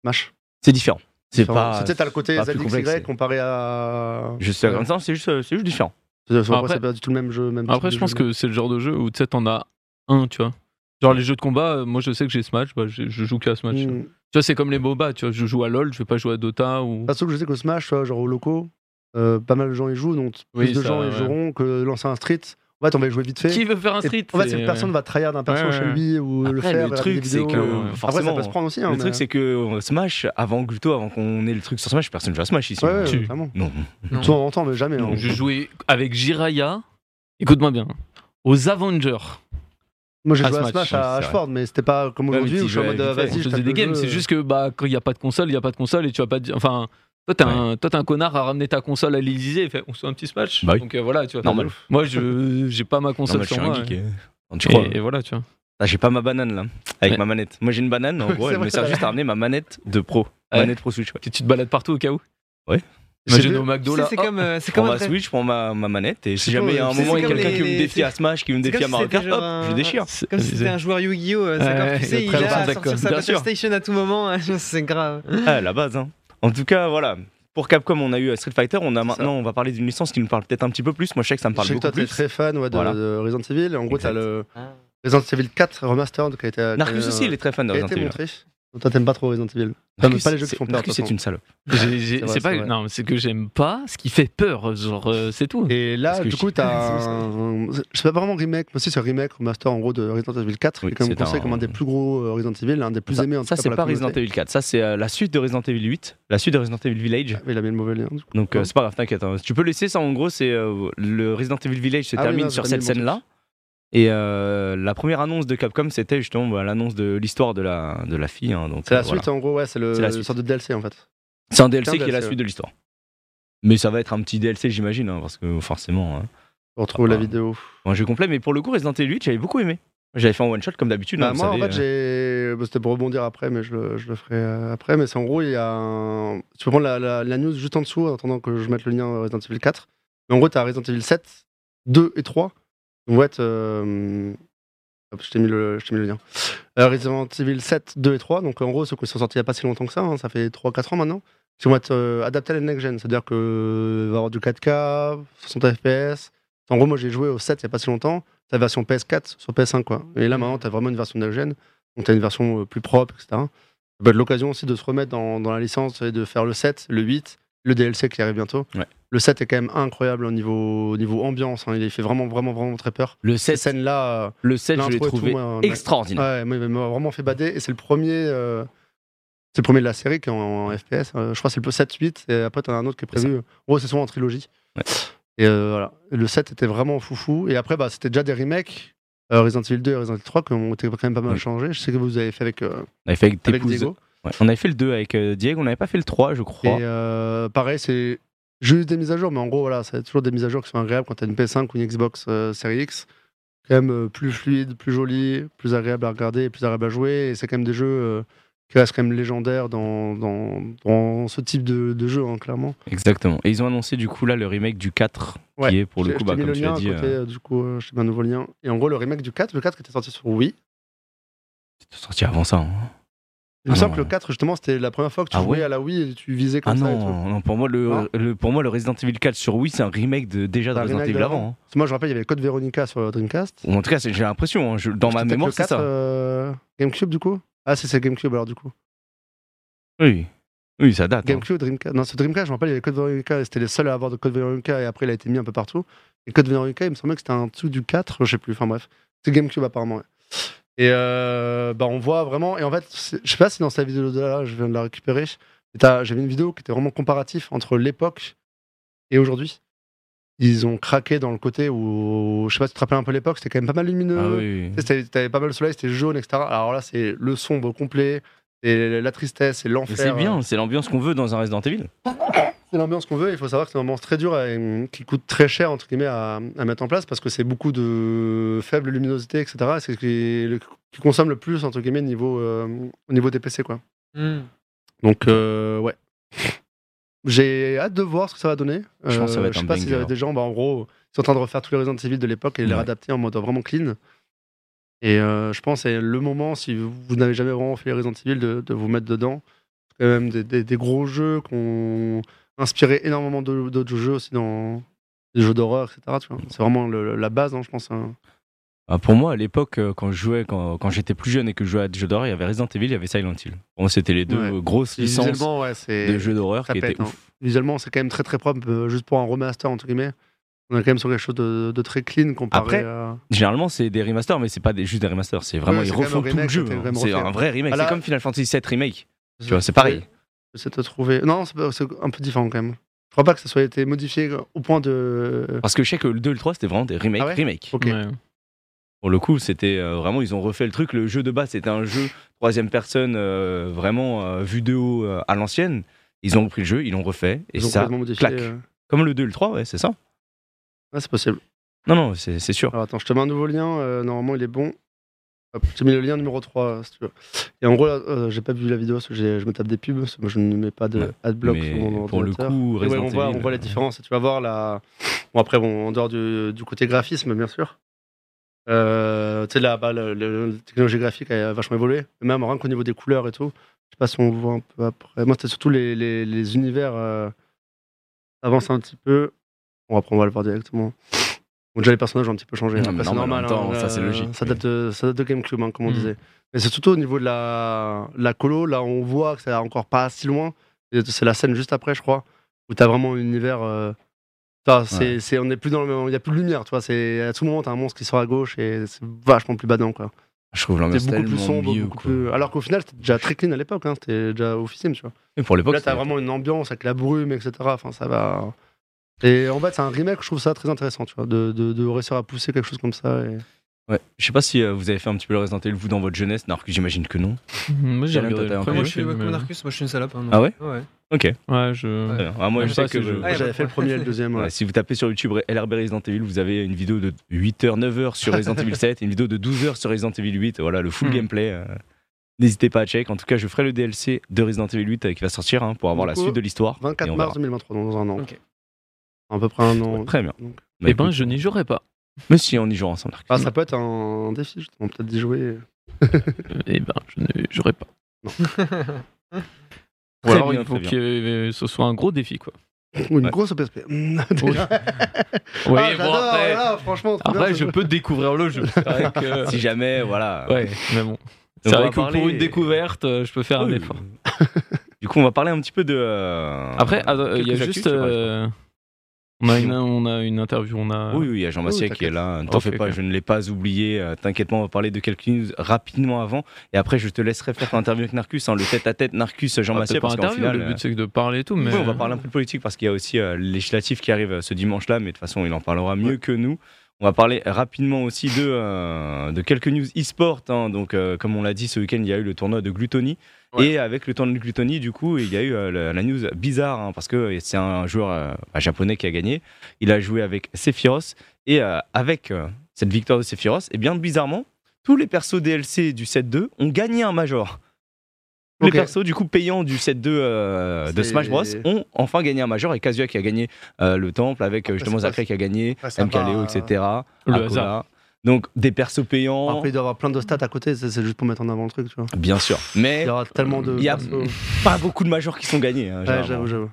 Smash. c'est différent. C'est pas. C'était t'as le côté ZXY c'est- comparé à. Je sais, non, c'est juste, c'est juste différent. C'est c'est- Après- c'est pas du tout le même jeu. Même Après, je pense jeu, que c'est le genre de jeu où tu sais, t'en as un, tu vois. Genre les jeux de combat, euh, moi je sais que j'ai Smash, bah, je, je joue qu'à Smash. mais- tu vois. Hmm. Tu vois, c'est comme les MOBA, tu vois, je joue à LoL, je vais pas jouer à Dota ou. Parce que je sais qu'au Smash, tu vois, genre au locaux, euh, pas mal de gens y jouent, donc plus Oui, de ça, gens y ouais. joueront que lancer un street. En fait, on va jouer vite fait. Qui veut faire un Et street en fait, c'est- si personne va tryhard un perso Ouais, chez lui ou le Après, faire, le truc, c'est que, euh, Après, ça forcément, peut se prendre aussi. hein, le mais- truc, c'est que Smash, avant Gluto, avant qu'on ait le truc sur Smash, personne joue à Smash ici. Ouais, ouais, Tu-. Non. Non. De temps en temps, mais jamais. Non, hein. je jouais avec Jiraya, écoute-moi bien, aux Avengers. Moi, j'ai joué à Smash, à. Ashford, mais c'était pas comme aujourd'hui où je suis en jouais mode euh, vas-y, On je tape des le games, c'est juste que bah, quand il n'y a pas de console, il n'y a pas de console et tu vas pas. Enfin, toi, t'es un, toi, t'es un connard à ramener ta console à l'Elysée et fait on se fait un petit Smash. Bah oui. Donc euh, voilà, tu vois. Normal. Moi, je j'ai pas ma console je suis un moi. geek. et- euh, quand tu crois. Et, voilà, tu vois. Ah, j'ai pas ma banane là, avec Ouais. ma manette. Moi j'ai une banane, en gros, C'est elle me sert juste à ramener ma manette de pro. Ouais. Manette pro Switch. Ouais. Tu, tu te balades partout au cas où Ouais. Imagine J'ai au McDo Tu sais, là. c'est comme, euh, c'est Je prends comme un ma Switch, je prends ma, ma manette, et si C'est jamais il y a un moment il y a c'est quelqu'un qui me défier à c'est- Smash, qui me c'est défier à Mario Kart, hop, genre je un- déchire. c'est- Comme si c'était un joueur Yu-Gi-Oh! Ouais, Sakura ouais, pucé, il à sortir d'accord. sa Bien Battle sûr. Station à tout moment, c'est grave. Ah, la base, hein. En tout cas, voilà. Pour Capcom, on a eu Street Fighter. On a maintenant, on va parler d'une licence qui nous parle peut-être un petit peu plus. Moi, je sais que ça me Je parle sais que beaucoup toi, t'es plus. très fan ouais, de, Voilà. de Resident Evil. En gros, t'as le Resident Evil 4 Remastered qui a été, Narcus aussi, il est très fan de Resident été Evil. montré. Toi, t'aimes pas trop Resident Evil. Narcus, pas les jeux qui c'est- font peur, c'est une salope. C'est C'est c'est pas. vrai. Non, c'est que j'aime pas ce qui fait peur. Genre, euh, c'est tout. Et là, du coup, t'as un. Sais pas vraiment remake, mais aussi c'est un remake, remaster en gros de Resident Evil 4, Oui, qui est quand même c'est considéré un- comme un des plus gros euh, Resident Evil, un des plus Ça, aimés en tout ça, c'est pas Resident. Evil 4. Ça, c'est euh, la suite de Resident Evil 8, la suite de Resident Evil Village. Ah, mais il a mis le mauvais lien. du coup. Donc, euh, Ouais. c'est pas grave, t'inquiète. hein. Tu peux laisser ça. En gros, c'est euh, le Resident Evil Village se Ah termine sur cette scène-là. Et euh, la première annonce de Capcom, c'était justement bah, l'annonce de l'histoire de la, de la fille. hein. Donc, C'est la euh, voilà. suite, en gros, ouais, c'est le C'est la suite. sorte de DLC en fait. C'est un DLC C'est un qui est la suite de l'histoire. Mais ça va être un petit DLC, j'imagine, hein, parce que forcément, hein, On retrouve la vidéo. un jeu complet. Mais pour le coup, Resident Evil 8, j'avais beaucoup aimé. J'avais fait en one shot comme d'habitude. Bah, hein, vous moi, en fait, euh. j'ai. bah, C'était pour rebondir après, mais je le, je le ferai euh, après. Mais c'est en gros, il y a un. Tu peux prendre la, la- la news juste en dessous, en attendant que je mette le lien euh, Resident Evil 4. Mais en gros, t'as Resident Evil 7, 2 et 3. Ouais, euh, Hop, je t'ai mis, mis le lien. Euh, Resident Evil 7, 2 et 3. Donc en gros, ceux qui sont sortis il n'y a pas si longtemps que ça, hein, ça fait 3-4 ans maintenant. Qui vont être euh, adaptés à la next-gen. C'est-à-dire qu'il va y avoir du 4K, 60 FPS. En gros, moi j'ai joué au 7 il n'y a pas si longtemps. La version PS4 sur PS5. Quoi. Et là maintenant, tu as vraiment une version next-gen. Donc tu as une version euh, plus propre, etc. Être l'occasion aussi de se remettre dans, dans la licence et de faire le 7, le 8, le DLC qui arrive bientôt. Ouais. Le 7 est quand même incroyable au niveau, au niveau ambiance. hein. Il fait vraiment, vraiment, vraiment très peur. Le Ces 7, scènes-là. euh, le 7 je l'ai tout, trouvé moi, extraordinaire. Ouais, m'a vraiment fait bader. Et c'est le premier. euh, c'est le premier de la série qui est en, en FPS. Euh, je crois que c'est le 7-8. Et après, t'en as un autre qui est prévu. En gros, c'est souvent en trilogie. Ouais. Et euh, voilà. Le 7 était vraiment foufou. Et après, bah, c'était déjà des remakes. euh, Resident Evil 2 et Resident Evil 3 qui ont été quand même pas mal changés. Je sais que vous avez fait avec, euh, On avait fait avec avec. Diego. Ouais, On avait fait le 2 avec Diego, on n'avait pas fait le 3, je crois. Et pareil, c'est juste des mises à jour. Mais en gros, voilà, c'est toujours des mises à jour qui sont agréables quand t'as une PS5 ou une Xbox euh, Series X. Quand même euh, plus fluide, plus joli, plus agréable à regarder, plus agréable à jouer. Et c'est quand même des jeux euh, qui restent quand même légendaires dans, dans, dans ce type de, de jeu, hein, clairement. Exactement. Et ils ont annoncé du coup là le remake du 4, Ouais. qui est pour le coup, bah, comme le tu à dit, côté, euh, du coup, je t'ai mis un nouveau lien. Et en gros, le remake du 4, le 4 qui était sorti sur Wii. c'était sorti avant ça. hein. Il me Ah semble non. que le 4, justement, c'était la première fois que tu Ah jouais ouais à la Wii et tu visais Ah comme ça. et tout. non, non, pour moi le, le- pour moi le Resident Evil 4 sur Wii c'est un remake de, déjà de Resident Evil avant. hein. Moi, je rappelle, il y avait Code Veronica sur Dreamcast. En tout cas j'ai l'impression, hein, dans ma mémoire c'est 4, ça. euh, GameCube, du coup? Ah, c'est GameCube alors, du coup. Oui, oui ça date. hein. GameCube, Dreamcast. Non, Dreamcast, je me rappelle, il y avait Code Veronica, et c'était les seuls à avoir de Code Veronica, et après, il a été mis un peu partout. Et Code Veronica, il me semblait que c'était un dessous du 4, je sais plus, enfin bref. C'est GameCube, apparemment. ouais. Et euh, bah, on voit vraiment, et en fait, c'est- je sais pas si dans cette vidéo là, je viens de la récupérer, j'avais une vidéo qui était vraiment comparatif entre l'époque et aujourd'hui. Ils ont craqué dans le côté où, je sais pas si tu te rappelles un peu l'époque, c'était quand même pas mal lumineux. Ah oui, oui. Tu sais, T'avais pas mal de soleil, c'était jaune, etc. Alors là, c'est le sombre complet, et la tristesse, c'est Mais l'enfer. c'est bien, c'est l'ambiance qu'on veut dans un Resident Evil. C'est l'ambiance qu'on veut. Il faut savoir que c'est une ambiance très dure et qui coûte très cher entre guillemets à, à mettre en place parce que c'est beaucoup de faible luminosité, etc. Et C'est ce qui, le- qui consomme le plus entre guillemets niveau, euh, au niveau des PC quoi. Hmm. Donc euh, ouais. J'ai hâte de voir ce que ça va donner. Je pense que ça va Euh, être je sais un pas s'il y avait des gens, bah, en gros, ils sont en train de refaire tous les Resident Evil de l'époque et les réadapter en mode vraiment clean. Et euh, je pense que c'est le moment, si vous, vous n'avez jamais vraiment fait les Resident Evil, de, de vous mettre dedans. C'est quand même des, des- des gros jeux qui ont inspiré énormément d'autres jeux aussi dans des jeux d'horreur, etc. C'est vraiment le- la base, hein, je pense. hein. Ah, pour moi à l'époque euh, quand je jouais, quand, quand j'étais plus jeune et que je jouais à des jeux d'horreur, il y avait Resident Evil, il y avait Silent Hill. Moi c'était les deux Ouais. grosses licences ouais, de jeux d'horreur qui pète, étaient hein. ouf. Visuellement, c'est quand même très très propre, euh, juste pour un remaster, entre guillemets. On est quand même sur quelque chose de, de très clean comparé Après, à. Généralement, c'est des remasters, mais c'est pas des, juste des remasters. C'est vraiment, Ouais, ils refont tout le jeu. C'est un vrai remake. Ah, C'est comme Final Fantasy VII Remake. Tu vois, c'est pareil. J'essaie de trouver. Non, c'est un peu différent quand même. Je crois pas que ça soit été modifié au point de. Parce que je sais que le 2 et le 3, c'était vraiment des remakes. Ah ouais remakes. Ok. Ouais. Pour le coup, c'était euh, vraiment, ils ont refait le truc. Le jeu de base, c'était un jeu troisième personne, euh, vraiment euh, vu de haut euh, à l'ancienne. Ils ont repris le jeu, ils l'ont refait. Et Ils ça, modifié. claque. euh. comme le 2 et le 3, ouais, c'est ça. Ouais, c'est possible. Non, non, c'est c'est sûr. Alors attends, je te mets un nouveau lien. euh, normalement, il est bon. Hop, j'ai mis le lien numéro 3, euh, si tu veux. Et en gros, là, euh, j'ai pas vu la vidéo parce que je me tape des pubs. parce que moi, je ne mets pas de Ouais. adblock sur mon pour le coup, ouais, on, voit, on voit la différence. Et tu vas voir la. Bon, après, bon, en dehors du, du côté graphisme, bien sûr. Euh, tu sais, là, bah, le- le- la technologie graphique a vachement évolué. Même rien qu'au niveau des couleurs et tout. Je sais pas si on voit un peu après. Moi, c'était surtout les, les, les univers euh, avancent un petit peu. Bon, après, on va le voir directement. Bon, déjà, les personnages ont un petit peu changé. Après, mais c'est normal, temps, hein, ça, c'est euh, logique. Ça date de, ça date de GameCube, hein, comme on Mm. disait. Mais c'est surtout au niveau de la, la colo. Là, on voit que c'est encore pas si loin. C'est la scène juste après, je crois, où tu as vraiment un univers. euh, ça, c'est, c'est- on n'est plus dans le il n'y a plus de lumière, tu vois. C'est, à tout moment, tu as un monstre qui sort à gauche et c'est vachement plus badant, quoi. Je trouve l'ambiance C'est beaucoup plus sombre, mieux. beaucoup plus. Alors qu'au final, c'était déjà très clean à l'époque, hein, c'était déjà officiel, tu vois. Et pour l'époque, Là, t'as vraiment une ambiance avec la brume, etc. Enfin, ça va. Et en fait, c'est un remake, je trouve ça très intéressant, tu vois, de, de, de réussir à pousser quelque chose comme ça. Et... Ouais. Je sais pas si euh, vous avez fait un petit peu le Resident Evil vous dans votre jeunesse, alors que j'imagine que non. Moi j'ai regardé Moi, je suis comme Narcus, moi je suis une salope. hein, Ah ouais Ouais. Ok. Ouais, je. Ah, moi, je sais que je- Ah, J'avais fait le premier et le deuxième. ouais. Ouais, si vous tapez sur YouTube LRB Resident Evil, vous avez une vidéo de 8h, 9h sur Resident Evil 7 et une vidéo de 12h sur Resident Evil 8. Voilà, le full Hmm. gameplay. euh, N'hésitez pas à check. En tout cas, je ferai le DLC de Resident Evil 8 euh, qui va sortir hein, pour avoir la suite de l'histoire. Et 24 on mars verra. 2023, dans un an. Ok. À peu près un an. Très bien. Donc, Bah, Eh ben, écoute, je n'y jouerai pas. Mais si, on y joue ensemble. Ah, ça peut être un défi, justement, peut-être d'y jouer. Eh ben, je ne j'aurais pas. Ou Très alors, bien, il faut que ce soit un gros défi, quoi. Ou une Ouais. grosse PSP. Oui, ah, bon, après, voilà, franchement. bien, après, je peux découvrir le jeu. C'est vrai que- Si jamais, voilà. Ouais, mais bon. C'est vrai que pour parler- une découverte, euh, je peux faire un effort. Du coup, on va parler un petit peu de. euh, Après, attends, il y a juste. euh, on, a une, on a une interview, on a. Oui, oui, il y a Jean Massier Oui, qui est là. Ne t'en fais pas, je ne l'ai pas oublié. Euh, T'inquiète pas, on va parler de quelques news rapidement avant. Et après, je te laisserai faire ton interview avec Narcus, hein, le tête-à-tête Narcus Jean Ah, Massier. Parce qu'en final. le euh, but c'est que de parler et tout, mais. oui, on va parler un peu de politique parce qu'il y a aussi euh, le législatif qui arrive euh, ce dimanche-là, mais de toute façon, il en parlera mieux que nous. On va parler rapidement aussi de, euh, de quelques news e-sport. hein. Donc, euh, comme on l'a dit, ce week-end, il y a eu le tournoi de Gluttony. Ouais. Et avec le tournoi de Gluttony, du coup, il y a eu euh, la, la news bizarre hein, parce que c'est un joueur bah, japonais qui a gagné. Il a joué avec Sephiroth. Et avec cette victoire de Sephiroth, et bien bizarrement, tous les persos DLC du set 2 ont gagné un major. Les persos du coup payants du set 2 euh, de Smash Bros ont enfin gagné un major et Kazuya qui a gagné euh, le temple avec euh, justement c'est pas- Zachary qui a gagné, MKLeo, etc. Le Akola. hasard. Donc des persos payants, Après, il doit y avoir plein de stats à côté, c'est juste pour mettre en avant le truc, tu vois. bien sûr. Mais Il y aura tellement de. Il y a- persos. pas beaucoup de majors qui sont gagnés. hein, Ouais, j'avoue, j'avoue.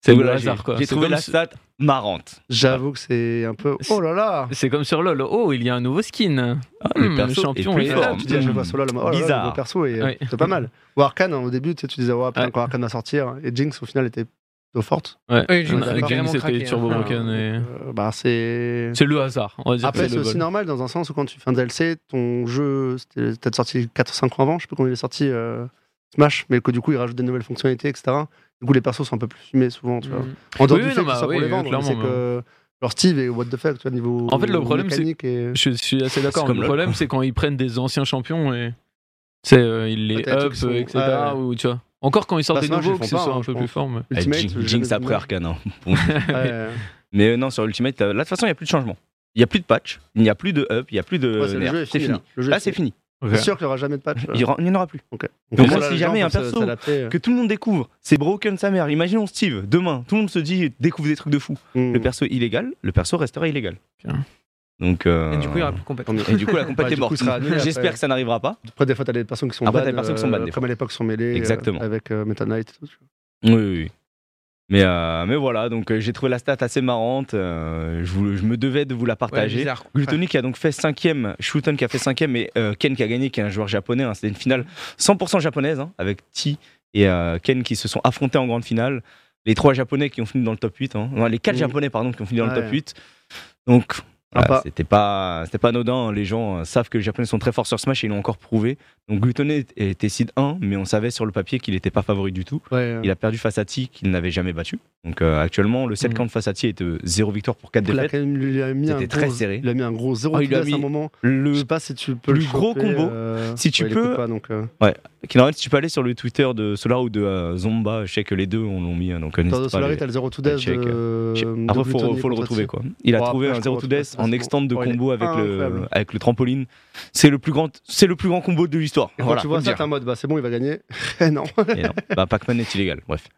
C'est le hasard, j'ai- quoi. J'ai trouvé la si- stat marrante. J'avoue que c'est un peu. Oh là là C'est comme sur LoL. Oh, il y a un nouveau skin. Ah, le Hmm, perso champion est plus est fort. là. Tu dis à chaque fois Solo, là, oh là, le Bizarre. nouveau perso est Ouais. c'est pas mal. Ou Arcane, hein, au début, tu sais, tu disais, ouais, putain, Ouais. quand Arcane va sortir, et Jinx, au final, était plutôt forte. Ouais, Oui, Jinx, c'était craqué, Turbo hein. Broken. et- Euh, bah, c'est. C'est le hasard, on va dire. Après, c'est le aussi normal dans un sens où quand tu fais un DLC, ton jeu, c'était peut-être sorti 4-5 ans avant, je sais pas quand il est sorti euh, Smash, mais que du coup, il rajoute des nouvelles fonctionnalités, etc. Du coup, les persos sont un peu plus fumés souvent, tu vois. Mm. En dehors Oui, du oui, fait non, que ce bah pour oui, les vendre, c'est que. Genre Steve et what the fuck, tu vois, niveau. En fait, le problème, c'est- et... Je, suis assez d'accord. Le problème, c'est quand ils prennent des anciens champions et. Sais, euh, ils les up, sont- etc. ouais. Ou, tu vois. Encore quand ils sortent Bah, des nouveaux, ils que ce soit hein, un je peu plus fort. mais- Jinx après. Arcane. hein. Mais euh, non, sur Ultimate, là de toute façon, il n'y a plus de changement. Il n'y a plus de patch, il n'y a plus de up, il n'y a plus de. C'est- c'est fini. là. C'est fini. Ok. C'est sûr qu'il n'y aura jamais de patch. Il n'y en aura plus. Donc, là, si jamais un perso euh. que tout le monde découvre, c'est broken sa mère. Imaginons Steve, demain, tout le monde se dit découvre des trucs de fou. Mm. Le perso illégal, le perso restera illégal. Bien. Donc. euh, Et du coup, il y aura plus de compétition. et du coup, la compète Ouais, est morte. J'espère que ça n'arrivera pas. Après, des fois, t'as des personnes qui sont Après, t'as bad, des personnes qui sont bad, euh, comme à l'époque, sont mêlées. euh, Exactement. avec euh, Meta Knight et tout. tu vois. Oui, oui, oui. Mais, euh, mais voilà, donc euh, j'ai trouvé la stat assez marrante. euh, je, vous- je me devais de vous la partager. bizarre. Gluttony qui a donc fait cinquième, Shuton qui a fait cinquième et euh, Ken qui a gagné, qui est un joueur japonais. hein. C'était une finale 100% japonaise hein, avec T et euh, Ken qui se sont affrontés en grande finale. Les trois japonais qui ont fini dans le top 8. hein. Non, les quatre japonais, pardon, qui ont fini dans le Ouais. top 8. Donc, voilà, Sympa. c'était pas, c'était pas anodin. Les gens euh, savent que les japonais sont très forts sur Smash et ils l'ont encore prouvé. Donc, Gluttony était seed 1, mais on savait sur le papier qu'il n'était pas favori du tout. Ouais, euh, Il a perdu face à T qu'il n'avait jamais battu. Donc, euh, actuellement, le set Mhm. count face à T est de 0 victoire pour 4 il a défaites. C'était gros, très serré. Il a mis un gros 0 Oh, il a à mis un moment. Le Je sais pas si tu peux plus le gros combo. euh, Si tu ouais, peux- Pas, donc, euh, Kinarel, si tu peux aller sur le Twitter de Solar ou de euh, Zomba, je sais que les deux on l'ont mis, hein, donc euh, les- t'as le 0 to death. Après, faut, faut le retrouver quoi. Il a trouvé un je 0 trouve to death en extend de Oh, combo avec le, avec le trampoline. C'est le plus grand, c'est le plus grand combo de l'histoire. Quand Voilà, tu vois ça, t'es en mode, bah c'est bon, il va gagner. Eh non. Et non, bah, Pac-Man est illégal. Bref.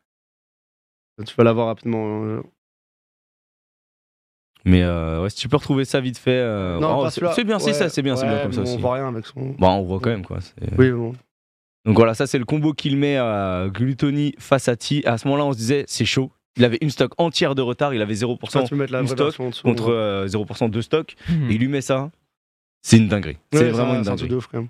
tu vas l'avoir rapidement. euh. Mais euh, ouais, si tu peux retrouver ça vite fait. euh, Non, oh, pas c'est bien, c'est ça, c'est bien, c'est bien comme ça mais aussi. On voit rien avec son. Bon, on voit quand même quoi. Oui, bon. Donc voilà, ça c'est le combo qu'il met à Gluttony face à T. À ce moment-là, on se disait c'est chaud. Il avait une stock entière de retard, il avait 0% Ça, tu peux mettre la une vraie stock version en dessous. contre euh, 0% de stock. Et il lui met ça. C'est une dinguerie. C'est Ouais, vraiment ça, une un dinguerie. truc de ouf quand même.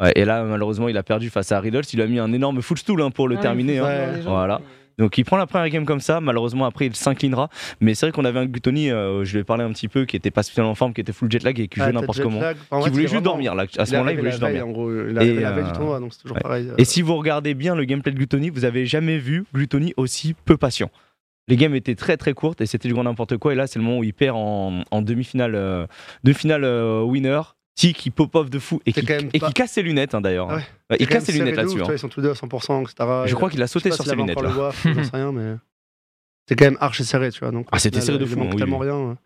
Ouais, et là, malheureusement, il a perdu face à Riddles. Il lui a mis un énorme footstool hein, pour le Ouais, terminer. hein. Voilà. Donc il prend la première game comme ça. Malheureusement, après, il s'inclinera. Mais c'est vrai qu'on avait un Gluttony, euh, je lui ai parlé un petit peu, qui était pas spécialement en forme, qui était full jet lag et qui Ah, jouait n'importe comment. lag. Qui voulait juste dormir. Là. À ce moment-là, il voulait la juste veille, dormir. En gros, il est arrivé Et, la veille du euh, tournoi, donc toujours ouais. pareil. euh. Et si vous regardez bien le gameplay de Gluttony, vous avez jamais vu Gluttony aussi peu patient. Les games étaient très très courtes et c'était du grand n'importe quoi. Et là, c'est le moment où il perd en, en demi-finale euh, demi-finale euh, winner. T qui pop-off de fou et qui, quand même et pas- qui casse ses lunettes hein, d'ailleurs. Ah ouais. Ouais, C'est il casse ses lunettes là-dessus. hein. Ils sont tous deux à 100%, etc. Je crois qu'il a sauté Je sur ses lunettes. j'en sais rien, mais. C'est quand même archi serré, tu vois. Donc, Ah, c'était serré de il fou, manque oui, tellement oui. rien. hein.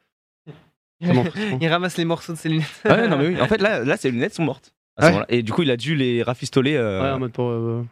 Tellement frustrant. Il ramasse les morceaux de ses lunettes. Ouais, non, mais oui. En fait, là, là ses lunettes sont mortes. à ce Ouais. moment-là. Et du coup, il a dû les rafistoler. euh, Ouais, en mode pour. euh,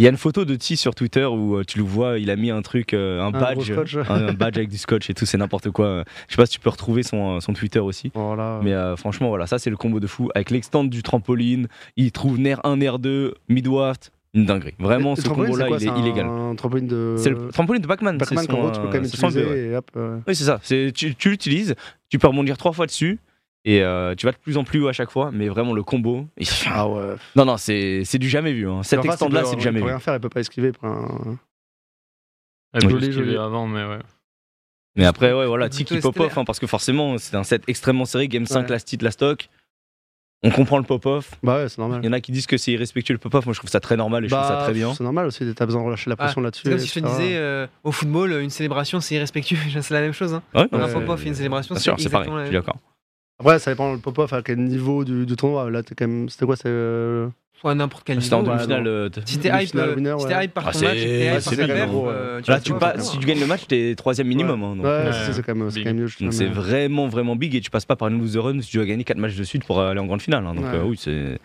Il y a une photo de T sur Twitter où euh, tu le vois, il a mis un truc, euh, un badge, scotch. un, un badge avec du scotch et tout, c'est n'importe quoi. Je sais pas si tu peux retrouver son, euh, son Twitter aussi. Voilà. Mais euh, franchement, voilà, ça c'est le combo de fou. Avec l'extend du trampoline, il trouve Nair 1, Nair 2, Midwaft, une dinguerie. Vraiment, ce combo-là, il est illégal. Un trampoline de. C'est le trampoline de Pac-Man. Pac-Man tu peux quand même utiliser et hop. euh, Oui, c'est ça. Tu, tu l'utilises, tu peux rebondir trois fois dessus et euh, tu vas de plus en plus haut à chaque fois. Mais vraiment, le combo. il- Ah ouais. Non, non, c'est c'est du jamais vu. Hein. Cet Enfin, extend-là, il c'est peut- du jamais Il peut vu. rien faire, il peut pas esquiver. peut un- Elle peut Joli, l'esquiver joli. avant, mais ouais. Mais après, ouais, voilà, Tiki pop-off, stellaire. hein, parce que forcément, c'est un set extrêmement serré. Game 5, Ouais. last hit, last stock. On comprend le pop-off. Bah ouais, c'est normal. Il y en a qui disent que c'est irrespectueux le pop-off. Moi, je trouve ça très normal et je trouve ça Bah, très bien. C'est normal aussi, t'as besoin de relâcher la pression là-dessus. C'est comme si je te disais, euh, au football, une célébration, c'est irrespectueux. c'est la même chose. Hein. Ouais, Ouais, un pop-off et une célébration, Bien c'est sûr, c'est pareil. exactement la Je suis même d'accord. Après, ça dépend le pop-off à quel niveau du, du tournoi. Là, t'es quand même. C'était quoi c'est, euh, à n'importe quel C'était en niveau. ouais, demi-finale. euh, Si t'es hype, euh, winner, si ouais. t'es hype par Ah, ton match, t'es ouais, hype c'est par ta bien, perf, gros, euh, ouais. tu Là, vois, tu c'est pas si tu gagnes le match, t'es troisième minimum. hein, donc, Ouais, euh, c'est c'est quand même, c'est big. quand même mieux. je Donc c'est vraiment vraiment big et tu passes pas par une loser run si tu dois gagner 4 matchs de suite pour aller en grande finale. hein. Donc Ouais. euh, oui, c'est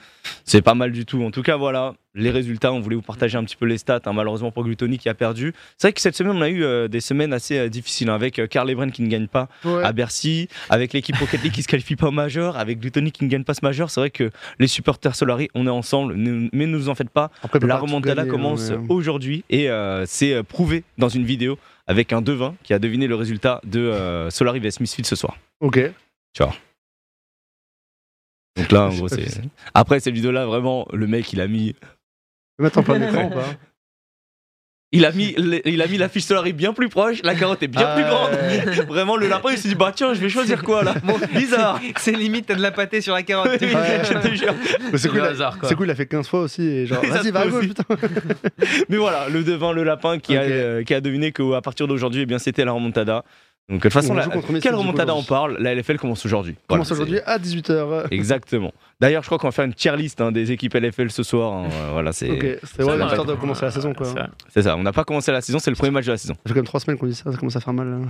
c'est pas mal du tout. En tout cas, voilà les résultats. On voulait vous partager un petit peu les stats. hein. Malheureusement pour Gluttony qui a perdu. C'est vrai que cette semaine on a eu euh, des semaines assez euh, difficiles hein, avec euh, Karl Ebren qui ne gagne pas Ouais. à Bercy, avec l'équipe Rocket League qui se qualifie pas au majeur, avec Gluttony qui ne gagne pas ce majeur. C'est vrai que les supporters Solari, on est ensemble, mais ne vous en faites pas. Après, La remontada commence hein, mais- aujourd'hui et euh, c'est euh, prouvé dans une vidéo avec un devin qui a deviné le résultat de euh, Solari vs Smithfield ce soir. Ok. Donc là, en gros, c'est. Après, cette vidéo-là, vraiment, le mec, il a mis. Mettre en plein écran ou pas Il a mis, il a mis la fiche Solari bien plus proche, la carotte est bien Ah, plus ouais. grande. Vraiment, le lapin, il s'est dit, bah tiens, je vais choisir quoi là Bizarre C'est limite, t'as de la pâtée sur la carotte. vois. Ouais. Je te jure. Mais c'est cool, il a- hasard, quoi. c'est cool, il a fait 15 fois aussi. Et genre, Oui, ça vas-y, va putain. Mais voilà, le devin, le lapin qui, a, euh, qui a deviné qu'à partir d'aujourd'hui, eh bien, c'était la remontada. Donc, de toute façon, On la- quelle remontada on parle La LFL commence aujourd'hui. Commence Voilà, aujourd'hui à 18h. c'est- Exactement. D'ailleurs, je crois qu'on va faire une tier list hein, des équipes LFL ce soar. hein. Euh, Voilà, c'est Ok, c'était Ça ouais, va, l'histoire de commencer la saison quoi. C'est Ça vrai. ça. On n'a pas commencé la saison, c'est le premier match de la saison. fait quand même 3 semaines qu'on dit ça, ça commence à faire mal. hein.